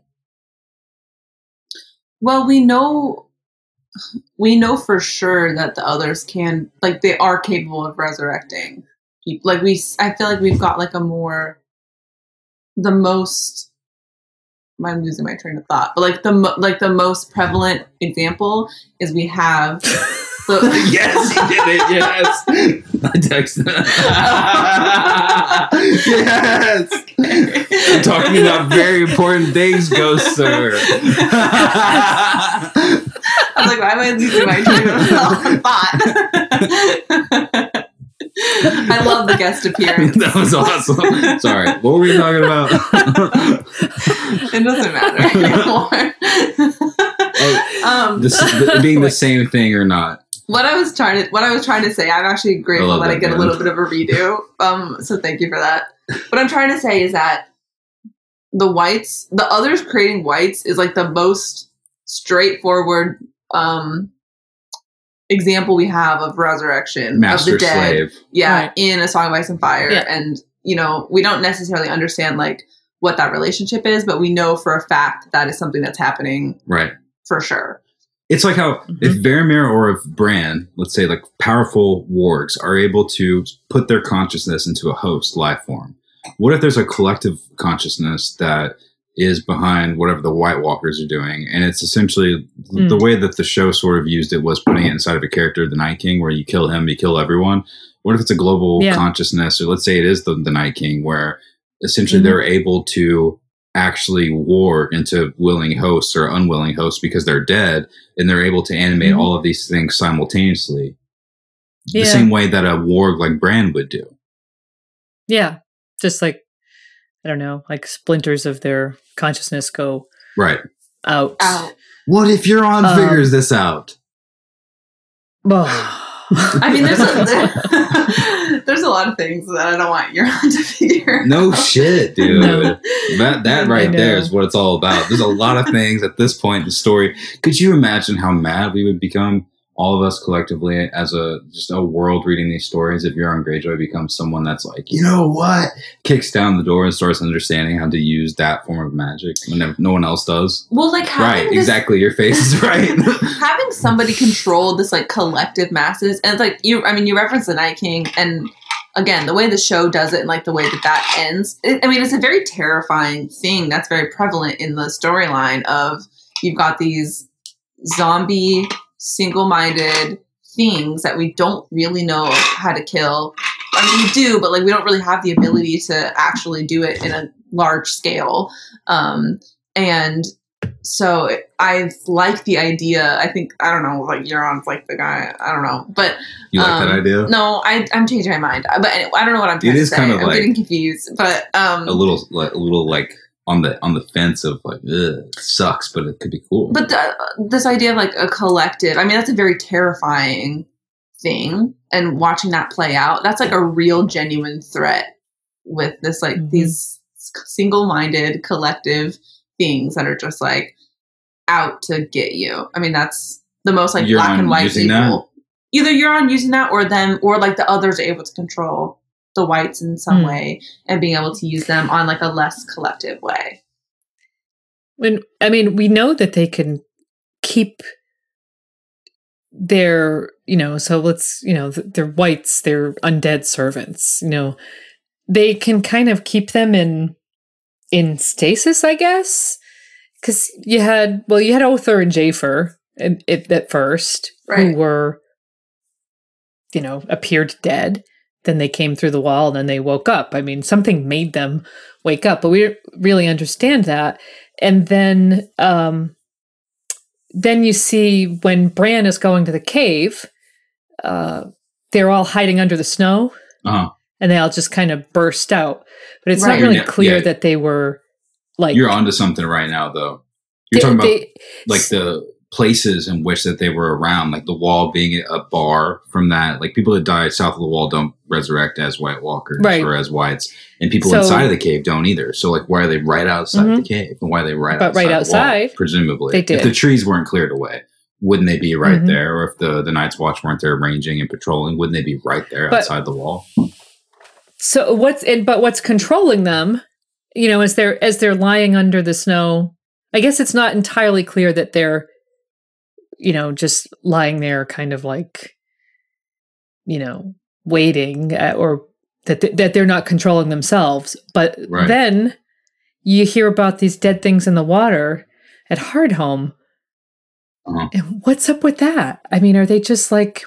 Well, we know we know for sure that the others can like they are capable of resurrecting people. Like we I feel like we've got like a more the most I'm losing my train of thought, but like the like the most prevalent example is we have yes, he did it. Yes, I texted. yes, I'm talking about very important things, Ghost Sir. I was like, why am I losing my train of thought? I love the guest appearance. that was awesome. Sorry, what were we talking about? it doesn't matter anymore. um, this, the, being the same thing or not? What I was trying to what I was trying to say, I'm actually grateful love that I that, get a little bit of a redo. Um, so thank you for that. What I'm trying to say is that the whites, the others creating whites, is like the most straightforward um example we have of resurrection Master of the dead. slave. Yeah, Right. in a song of ice and fire. Yeah. And, you know, we don't necessarily understand like what that relationship is, but we know for a fact that is something that's happening Right. for sure. It's like how Mhm. if Varamir or if Bran, let's say like powerful wargs, are able to put their consciousness into a host life form. What if there's a collective consciousness that is behind whatever the White Walkers are doing? And it's essentially Mm. the way that the show sort of used it was putting it inside of a character, the Night King, where you kill him, you kill everyone. What if it's a global Yeah. consciousness, or let's say it is the, the Night King, where essentially Mhm. they're able to actually war into willing hosts or unwilling hosts because they're dead and they're able to animate Mhm. all of these things simultaneously Yeah. the same way that a warg like Bran would do Yeah. Just like, I don't know, like splinters of their consciousness go right out. Out. what if Euron Um, figures this out I mean, there's a, there's a lot of things that I don't want Euron to figure. no out. shit dude No. that that I right there know. is what it's all about there's a lot of things at this point in the story could you imagine how mad we would become all of us collectively as a just a world reading these stories if Euron Greyjoy becomes someone that's like you know what kicks down the door and starts understanding how to use that form of magic when no- one else does Well, like right this, exactly your face is right having somebody control this like collective masses, and it's like you. I mean, you reference the Night King, and again, the way the show does it, and like the way that that ends. It, I mean, it's a very terrifying thing that's very prevalent in the storyline of you've got these zombie single-minded things that we don't really know how to kill. I mean, we do, but like we don't really have the ability to actually do it in a large scale. Um, and so I like the idea. I think I don't know, like Euron's like the guy. I don't know, but you like that Um, idea no, I, I'm changing my mind. But anyway, I don't know what I'm trying It to say. kind of I'm like- getting confused. But um, a little like a little like on the on the fence of like it sucks but it could be cool But the, this idea of like a collective, I mean, that's a very terrifying thing. And watching that play out, that's like a real, genuine threat with this, like Mhm. these single minded collective things that are just like out to get you. I mean, that's the most like You're black and white using people. Either you're on using that or them, or like the others are able to control the whites in some Hmm. way and being able to use them on like a less collective way. When I mean, we know that they can keep their, you know, so let's, you know, they're whites, they're undead servants, you know, they can kind of keep them in in stasis, I guess, because you had, well, you had Othor and Jafer at, at, at first, Right. who were, you know, appeared dead. Then they came through the wall, and then they woke up. I mean, something made them wake up, but we don't really understand that and then um then you see when Bran is going to the cave uh they're all hiding under the snow uh-huh. and they all just kind of burst out but it's Right. not really clear yeah. that they were like you're onto something right now though you're they- talking about they- like the places in which that they were around like the wall being a bar from that like people that died south of the wall don't resurrect as white walkers Right. or as whites and people So- inside of the cave don't either so like why are they right outside Mhm. the cave and why are they right But right outside wall? presumably they if the trees weren't cleared away wouldn't they be right Mhm. there or if the the night's watch weren't there ranging and patrolling wouldn't they be right there But- outside the wall so what's and but what's controlling them you know as they're as they're lying under the snow i guess it's not entirely clear that they're you know just lying there kind of like you know waiting uh, or that th- that they're not controlling themselves but Right. then you hear about these dead things in the water at hardhome Uh-huh. and what's up with that i mean are they just like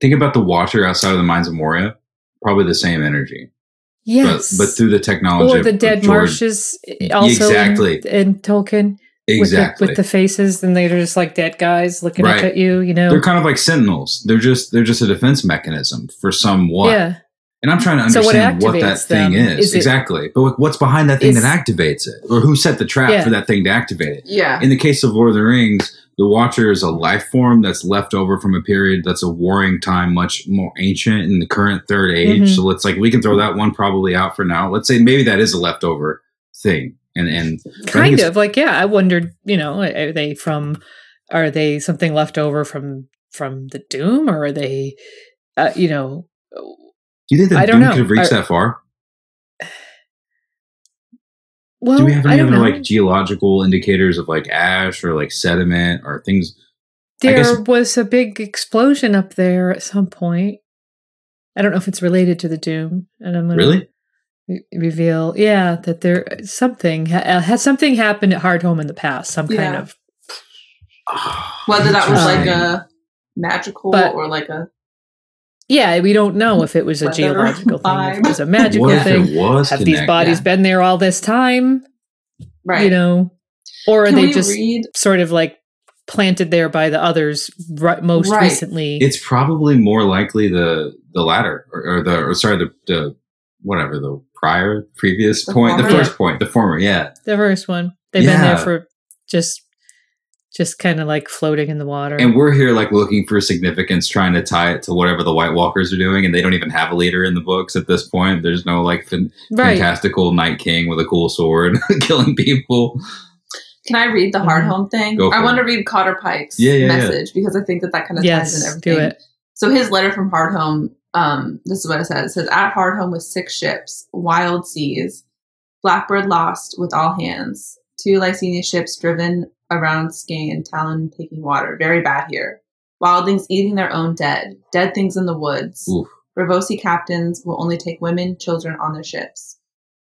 think about the watcher outside of the mines of moria probably the same energy yes but, but through the technology or the of dead George- marshes eh, also Exactly. in, in Tolkien exactly with the, with the faces and they're just like dead guys looking up at you you know? They're kind of like sentinels. They're just they're just a defense mechanism for somewhat yeah. And i'm trying to So what understand what, that activates thing them? is, Is it- exactly. But what's behind that thing Is- that activates it? Or who set the trap Yeah. for that thing to activate it? Yeah. in the case of lord of the rings the watcher is a life form that's left over from a period that's a warring time much more ancient in the current third age. Mhm. so let's like we can throw that one probably out for now. Let's say maybe that is a leftover thing and and I kind of like yeah i wondered you know are they from are they something left over from from the Doom, or are they, uh, you know, Do you think I that don't Doom know. could have reached Are- that far? well, Do we have any other know. like geological indicators of like ash or like sediment or things? There guess- was a big explosion up there at some point. I don't know if it's related to the Doom, and I'm gonna Really? Re- reveal, yeah, that there something ha- uh, has something happened at Hardhome in the past. Some kind of Whether that was like a magical But- or like a yeah. We don't know if it was a Weather geological thing, if it was a magical What if thing. it was? Have these bodies Yeah. been there all this time? right. You know, or are Can they just read? sort of like planted there by the others ri- most Right. recently? It's probably more likely the the latter, or, or the or sorry, the the whatever the prior previous The point, the first point, the former. Yeah, the first one. They've been there for just just kind of like floating in the water. and we're here like looking for significance, trying to tie it to whatever the White Walkers are doing, and they don't even have a leader in the books at this point. There's no like fin- right. fantastical Night King with a cool sword killing people. Can I read the hard Mhm. home thing? Go for I want it. to read Cotter Pyke's Yeah, yeah, yeah. message because I think that that kind of ties in everything. do it. So his letter from Hardhome, um, this is what it says. It says, At Hardhome with six ships, wild seas, Blackbird lost with all hands, two Lysene ships driven around Skagos, Talon taking water. Very bad here. Wildlings eating their own dead, dead things in the woods. Oof. Braavosi captains will only take women, children on their ships.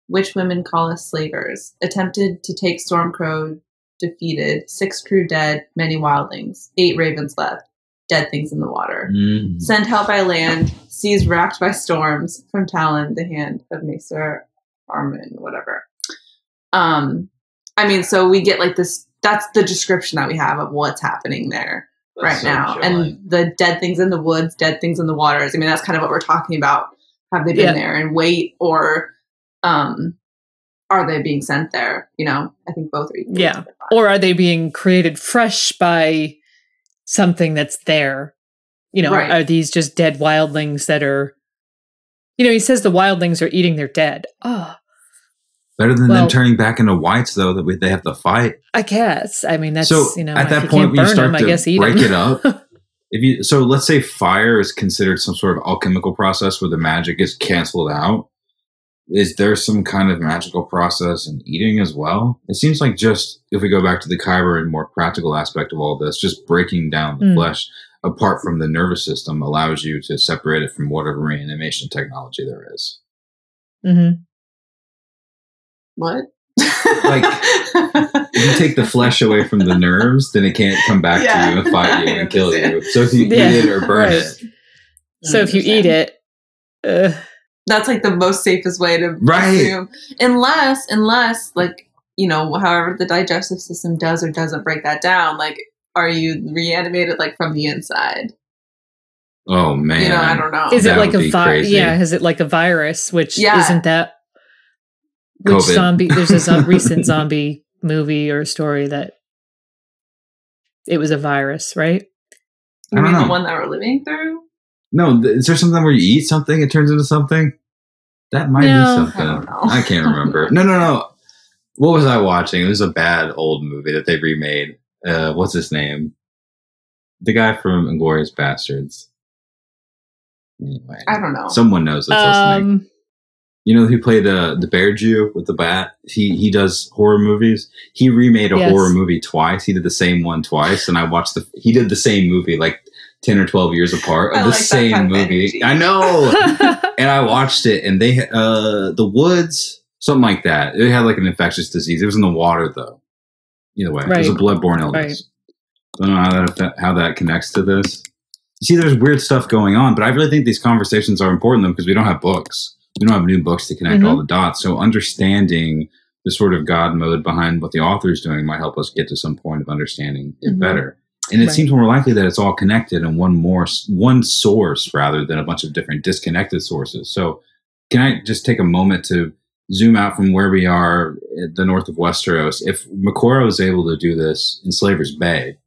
Which women call us slavers. Attempted to take Stormcrow, defeated. Six crew dead, many wildlings. Eight ravens left. Dead things in the water. Mm. Sent help by land, seas racked by storms, from Talon, the hand of Maester Harmune, whatever. Um, I mean, so we get like this. That's the description that we have of what's happening there right now, and the dead things in the woods, dead things in the waters. I mean, that's kind of what we're talking about. Have they been Yeah. there and wait, or um, are they being sent there? You know, I think both are. Yeah. or are they being created fresh by something that's there? You know, Right. are these just dead wildlings that are? You know, he says the wildlings are eating their dead. Oh, Better than Well- them turning back into whites, though, that we, they have to fight. I guess. I mean, that's so you know, at that point, when you burn start them, I to guess eat break 'em. it up, if you so let's say fire is considered some sort of alchemical process where the magic is canceled out. Is there some kind of magical process in eating as well? It seems like just if we go back to the Qyburn and more practical aspect of all this, just breaking down the Mm. flesh apart from the nervous system allows you to separate it from whatever reanimation technology there is. Mm-hmm. What? Like, If you take the flesh away from the nerves, then it can't come back Yeah. to you and fight you and kill you. So if you Yeah, eat it or burn right. it, So if you eat it, uh, that's like the most safest way to Right. assume. Unless, unless, like you know, however the digestive system does or doesn't break that down, like are you reanimated like from the inside? oh man, You know, I don't know. is That it like a virus? Yeah, is it like a virus? Which Yeah. isn't that? Which COVID. zombie? There's a zo- recent zombie movie or story that it was a virus, right? you I don't mean the one that we're living through? No, is there something where you eat something, it turns into something? That might No. be something. I don't know. I can't remember. no, no, no. What was I watching? It was a bad old movie that they remade. Uh, what's his name? The guy from Inglorious Bastards. Anyway, I don't know. someone knows that's listening. Um, You know who played uh, the Bear Jew with the bat? He he does horror movies. He remade a Yes. horror movie twice. He did the same one twice, and I watched the. He did the same movie like ten or twelve years apart of I the like same kind of movie. energy. I know, and I watched it, and they uh the woods something like that. It had like an infectious disease. It was in the water though. Either way, it was a bloodborne illness. I don't know how that how that connects to this. You see, there's weird stuff going on, but I really think these conversations are important though because we don't have books. We don't have new books to connect Mhm. all the dots. So understanding the sort of God mode behind what the author is doing might help us get to some point of understanding it Mhm. better. And it Right. seems more likely that it's all connected in one more one source rather than a bunch of different disconnected sources. So, can I just take a moment to zoom out from where we are at the north of Westeros? If Moqorro is able to do this in Slaver's Bay,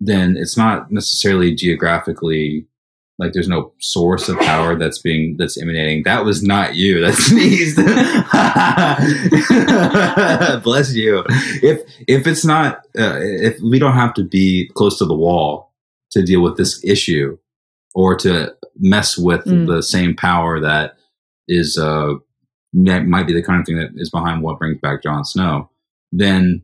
then it's not necessarily geographically like there's no source of power that's being that's emanating. That was not you. That sneezed. Bless you. If if it's not uh, if we don't have to be close to the wall to deal with this issue or to mess with Mm. the same power that is uh might might be the kind of thing that is behind what brings back Jon Snow, then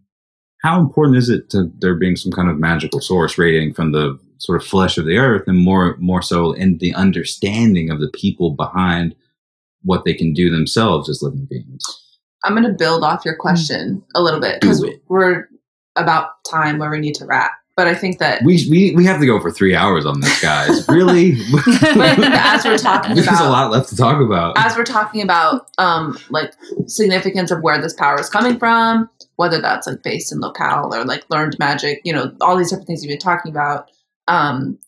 how important is it to there being some kind of magical source radiating from the sort of flesh of the earth and more more so in the understanding of the people behind what they can do themselves as living beings? I'm going to build off your question a little bit because we're about time where we need to wrap. But I think that We, we we have to go for three hours on this, guys. Really? But as we're talking about, There's a lot left to talk about. as we're talking about um like significance of where this power is coming from, whether that's like based in locale or like learned magic, you know, all these different things you've been talking about. Um,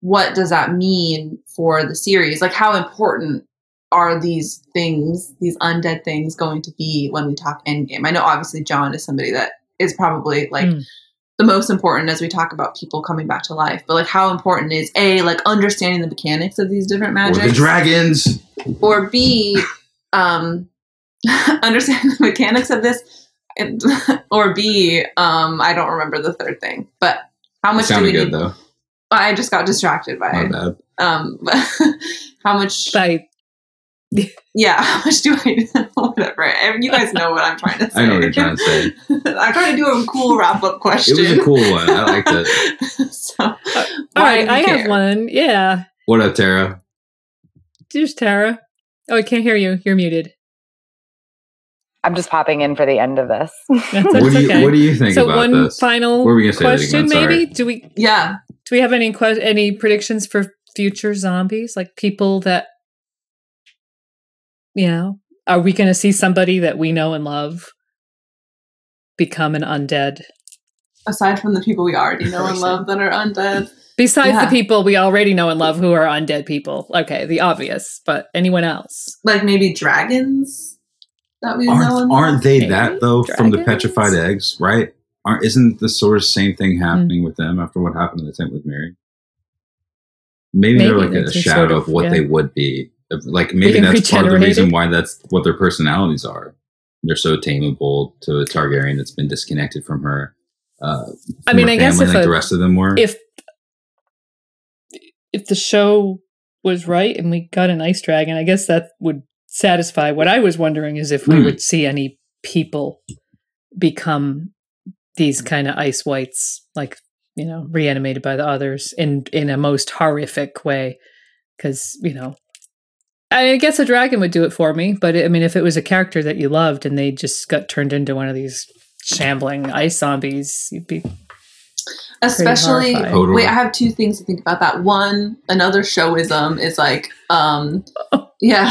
what does that mean for the series? Like, how important are these things, these undead things, going to be when we talk Endgame? I know obviously Jon is somebody that is probably like Mm. the most important as we talk about people coming back to life. But like, how important is a like understanding the mechanics of these different or magics? the dragons. or B, um, understand the mechanics of this, and, or B, um, I don't remember the third thing. But how much do we good need? though. I just got distracted by My it. bad. Um, how much? By yeah, how much do I? Whatever. You guys know what I'm trying to say. I know what you're trying to say. I'm trying to do a cool wrap up question. It question. was a cool one. I liked it. so, all why right, do you I have one. Yeah, What up, Tara? just Tara. Oh, I can't hear you. You're muted. I'm just popping in for the end of this. That's, that's What do you okay. What do you think so about one this? final What were we gonna question, again? Maybe? Do we Yeah. do we have any que- any predictions for future zombies? Like people that you know, are we going to see somebody that we know and love become an undead? Aside from the people we already know and love that are undead. Besides Yeah. the people we already know and love who are undead people. Okay, the obvious, but anyone else? like maybe dragons that we Aren't, and aren't they Maybe that though from the petrified eggs, right? Aren't isn't the sort of same thing Hmm. happening with them after what happened in the tent with Mirri? Maybe, they're like a shadow sort of, of- what yeah. they would be. Like maybe that's part of the reason why that's what their personalities are. They're so tameable to a Targaryen that's been disconnected from her. Uh, I mean, her I guess family if like a- the rest of them were. If if the show was right and we got an ice dragon, I guess that would satisfy. What I was wondering is if we Hmm. would see any people become these kind of ice whites, like you know, reanimated by the others in in a most horrific way. Because you know, I guess a dragon would do it for me. But I mean, if it was a character that you loved and they just got turned into one of these shambling ice zombies, you'd be especially. Totally. wait i have two things to think about that one another showism is like um yeah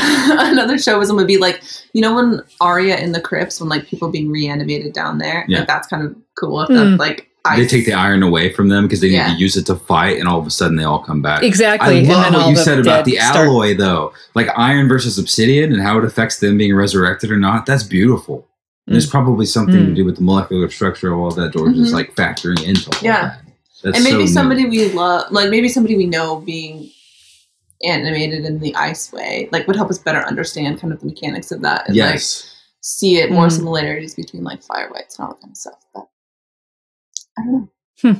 another showism would be like you know when Arya in the crypts when like people being reanimated down there Yeah. like that's kind of cool if Hmm. that's like they take the iron away from them because they need Yeah. to use it to fight, and all of a sudden they all come back. exactly. I and love then what all you said about dead the start- alloy, though. Like iron versus obsidian and how it affects them being resurrected or not. That's beautiful. There's probably something to Mm. do with the molecular structure of all that George is Mhm. like factoring into all Yeah. that. That's and maybe so neat. somebody we love like maybe somebody we know being animated in the ice way like would help us better understand kind of the mechanics of that and like see it more Mhm. similarities between like fire whites and all that kind of stuff but i don't know Hmm.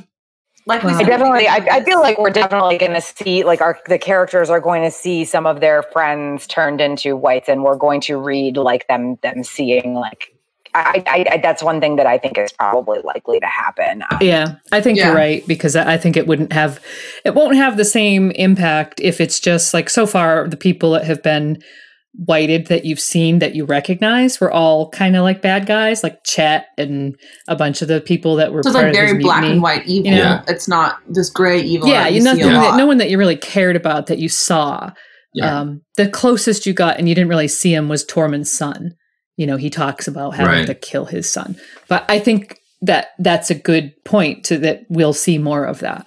like we Wow. I definitely, I, I feel like we're definitely going to see, like, our the characters are going to see some of their friends turned into whites, and we're going to read like them them seeing like. I, I, I that's one thing that I think is probably likely to happen. Um, Yeah, I think Yeah. you're right because I I think it wouldn't have, it won't have the same impact if it's just like so far the people that have been whited that you've seen that you recognize were all kind of like bad guys, like Chet and a bunch of the people that were so it's part like of his very black mutiny. and white evil you know? yeah. it's not this gray evil Yeah, you you see nothing that no one that you really cared about that you saw. Yeah. Um, the closest you got, and you didn't really see him, was Tormund's son. You know, he talks about having Right. to kill his son. But I think that that's a good point to that we'll see more of that.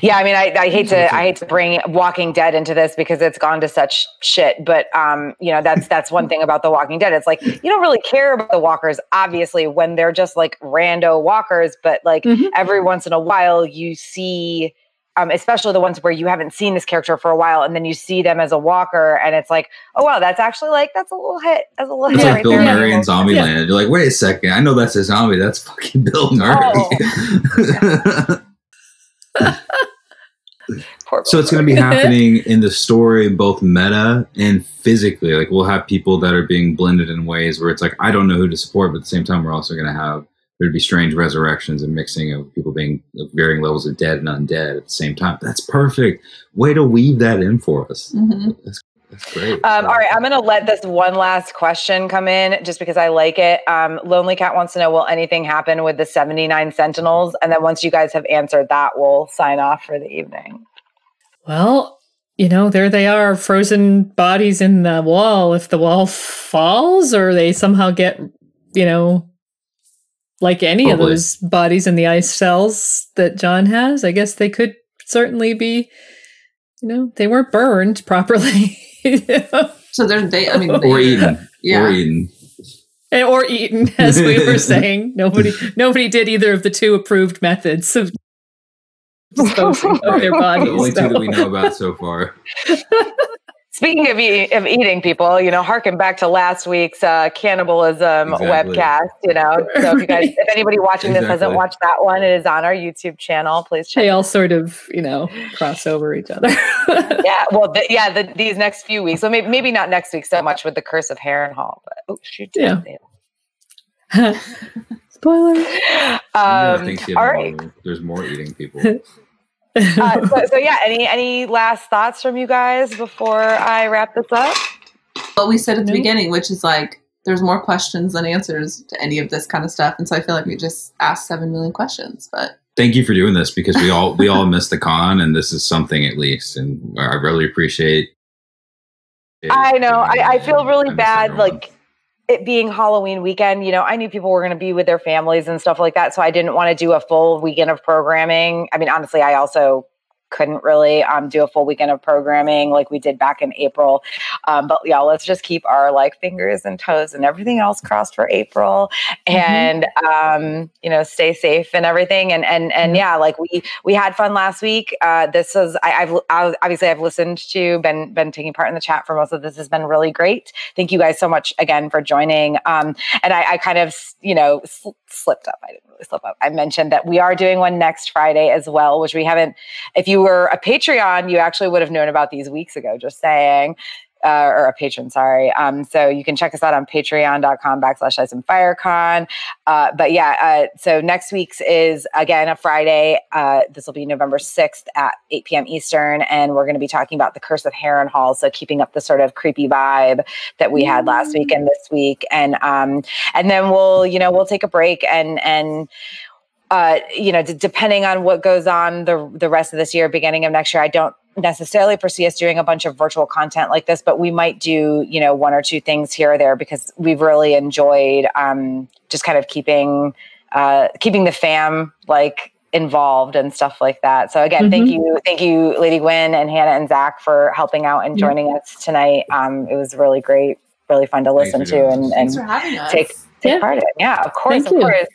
Yeah, I mean, I, I hate to I hate to bring Walking Dead into this because it's gone to such shit. But um, you know, that's that's one thing about The Walking Dead. It's like you don't really care about the walkers, obviously, when they're just like rando walkers. But like Mhm. every once in a while, you see, um, especially the ones where you haven't seen this character for a while, and then you see them as a walker, and it's like, oh wow, that's actually like that's a little hit, that's a little It's hit like right Bill there. Murray in Zombieland. Yeah. You're like, wait a second, I know that's a zombie. That's fucking Bill Murray. Oh. Poor So it's going to be happening in the story, both meta and physically. Like we'll have people that are being blended in ways where it's like I don't know who to support, but at the same time, we're also going to have there'd be strange resurrections and mixing of people being of varying levels of dead and undead at the same time. That's perfect. Way to weave that in for us. Mhm. That's, that's great. Um, all right, I'm going to let this one last question come in just because I like it. Um, Lonely Cat wants to know Will anything happen with the 79 Sentinels? And then once you guys have answered that, we'll sign off for the evening. Well, you know, there they are, frozen bodies in the wall. If the wall falls or they somehow get, you know, like any of those bodies in the ice cells that Jon has, I guess they could certainly be, you know, they weren't burned properly. So they're they. I mean, or they- eaten. Yeah. Or eaten. And- or eaten, as we were saying. Nobody nobody did either of the two approved methods of disposing of their bodies. The only two that we know about so far. Speaking of, e- of eating people, you know, harken back to last week's uh, cannibalism Exactly. webcast. You know, so if you guys, if anybody watching this hasn't watched that one, it is on our YouTube channel. Please check. They all sort of, you know, cross over each other. Yeah, well, the, yeah, the, these next few weeks. So maybe maybe not next week so much with the Curse of Harrenhal, but oh shoot, Yeah. Spoiler. Um, Thanksgiving, all right. There's more eating people. Uh, so, so yeah, any any last thoughts from you guys before I wrap this up? what we said at the No. beginning, which is like there's more questions than answers to any of this kind of stuff, and so I feel like we just asked seven million questions. But thank you for doing this because we all we all missed the con and this is something at least and i really appreciate it. I know. I, I feel really I bad, everyone. like it being Halloween weekend. You know, I knew people were going to be with their families and stuff like that, so I didn't want to do a full weekend of programming. I mean, honestly, I also couldn't really um, do a full weekend of programming like we did back in April. Um, but yeah, let's just keep our like fingers and toes and everything else crossed for April, and um, you know, stay safe and everything. And and and yeah, like we we had fun last week. Uh, this is I, I've I, obviously I've listened to been been taking part in the chat for most of this has been really great. Thank you guys so much again for joining. Um, and I, I kind of you know sl- slipped up. I didn't really slip up. I mentioned that we are doing one next Friday as well, which we haven't. If you were a Patreon, you actually would have known about these weeks ago. Just saying. Uh, or a patron, sorry. Um, so you can check us out on patreon.com backslash ice and firecon. Uh, but yeah, uh, so next week's is again a Friday. Uh, this will be November 6th at 8 p.m. Eastern. And we're going to be talking about the curse of Harrenhal. So keeping up the sort of creepy vibe that we had last week and this week. And, um, and then we'll, you know, we'll take a break and, and, uh, you know, d- depending on what goes on the the rest of this year, beginning of next year, I don't necessarily foresee us doing a bunch of virtual content like this, but we might do, you know, one or two things here or there because we've really enjoyed um, just kind of keeping uh, keeping the fam like involved and stuff like that. So again, thank Mhm. you, thank you, Lady Gwyn and Hannah and Zack for helping out and Yeah. joining us tonight. Um, it was really great, really fun to listen to and, this. and thanks for having us. Take take Yeah. part in. Yeah, of course, Thank of you. course.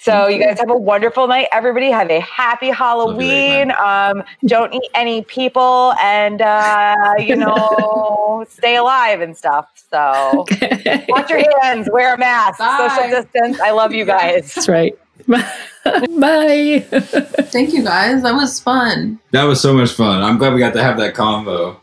So Thank you you. guys have a wonderful night. Everybody have a happy Halloween. Um, don't eat any people and uh, you know, stay alive and stuff. So wash your hands, wear a mask, Bye. social distance. I love you guys. That's right. Bye. Thank you guys. That was fun. that was so much fun i'm glad we got to have that convo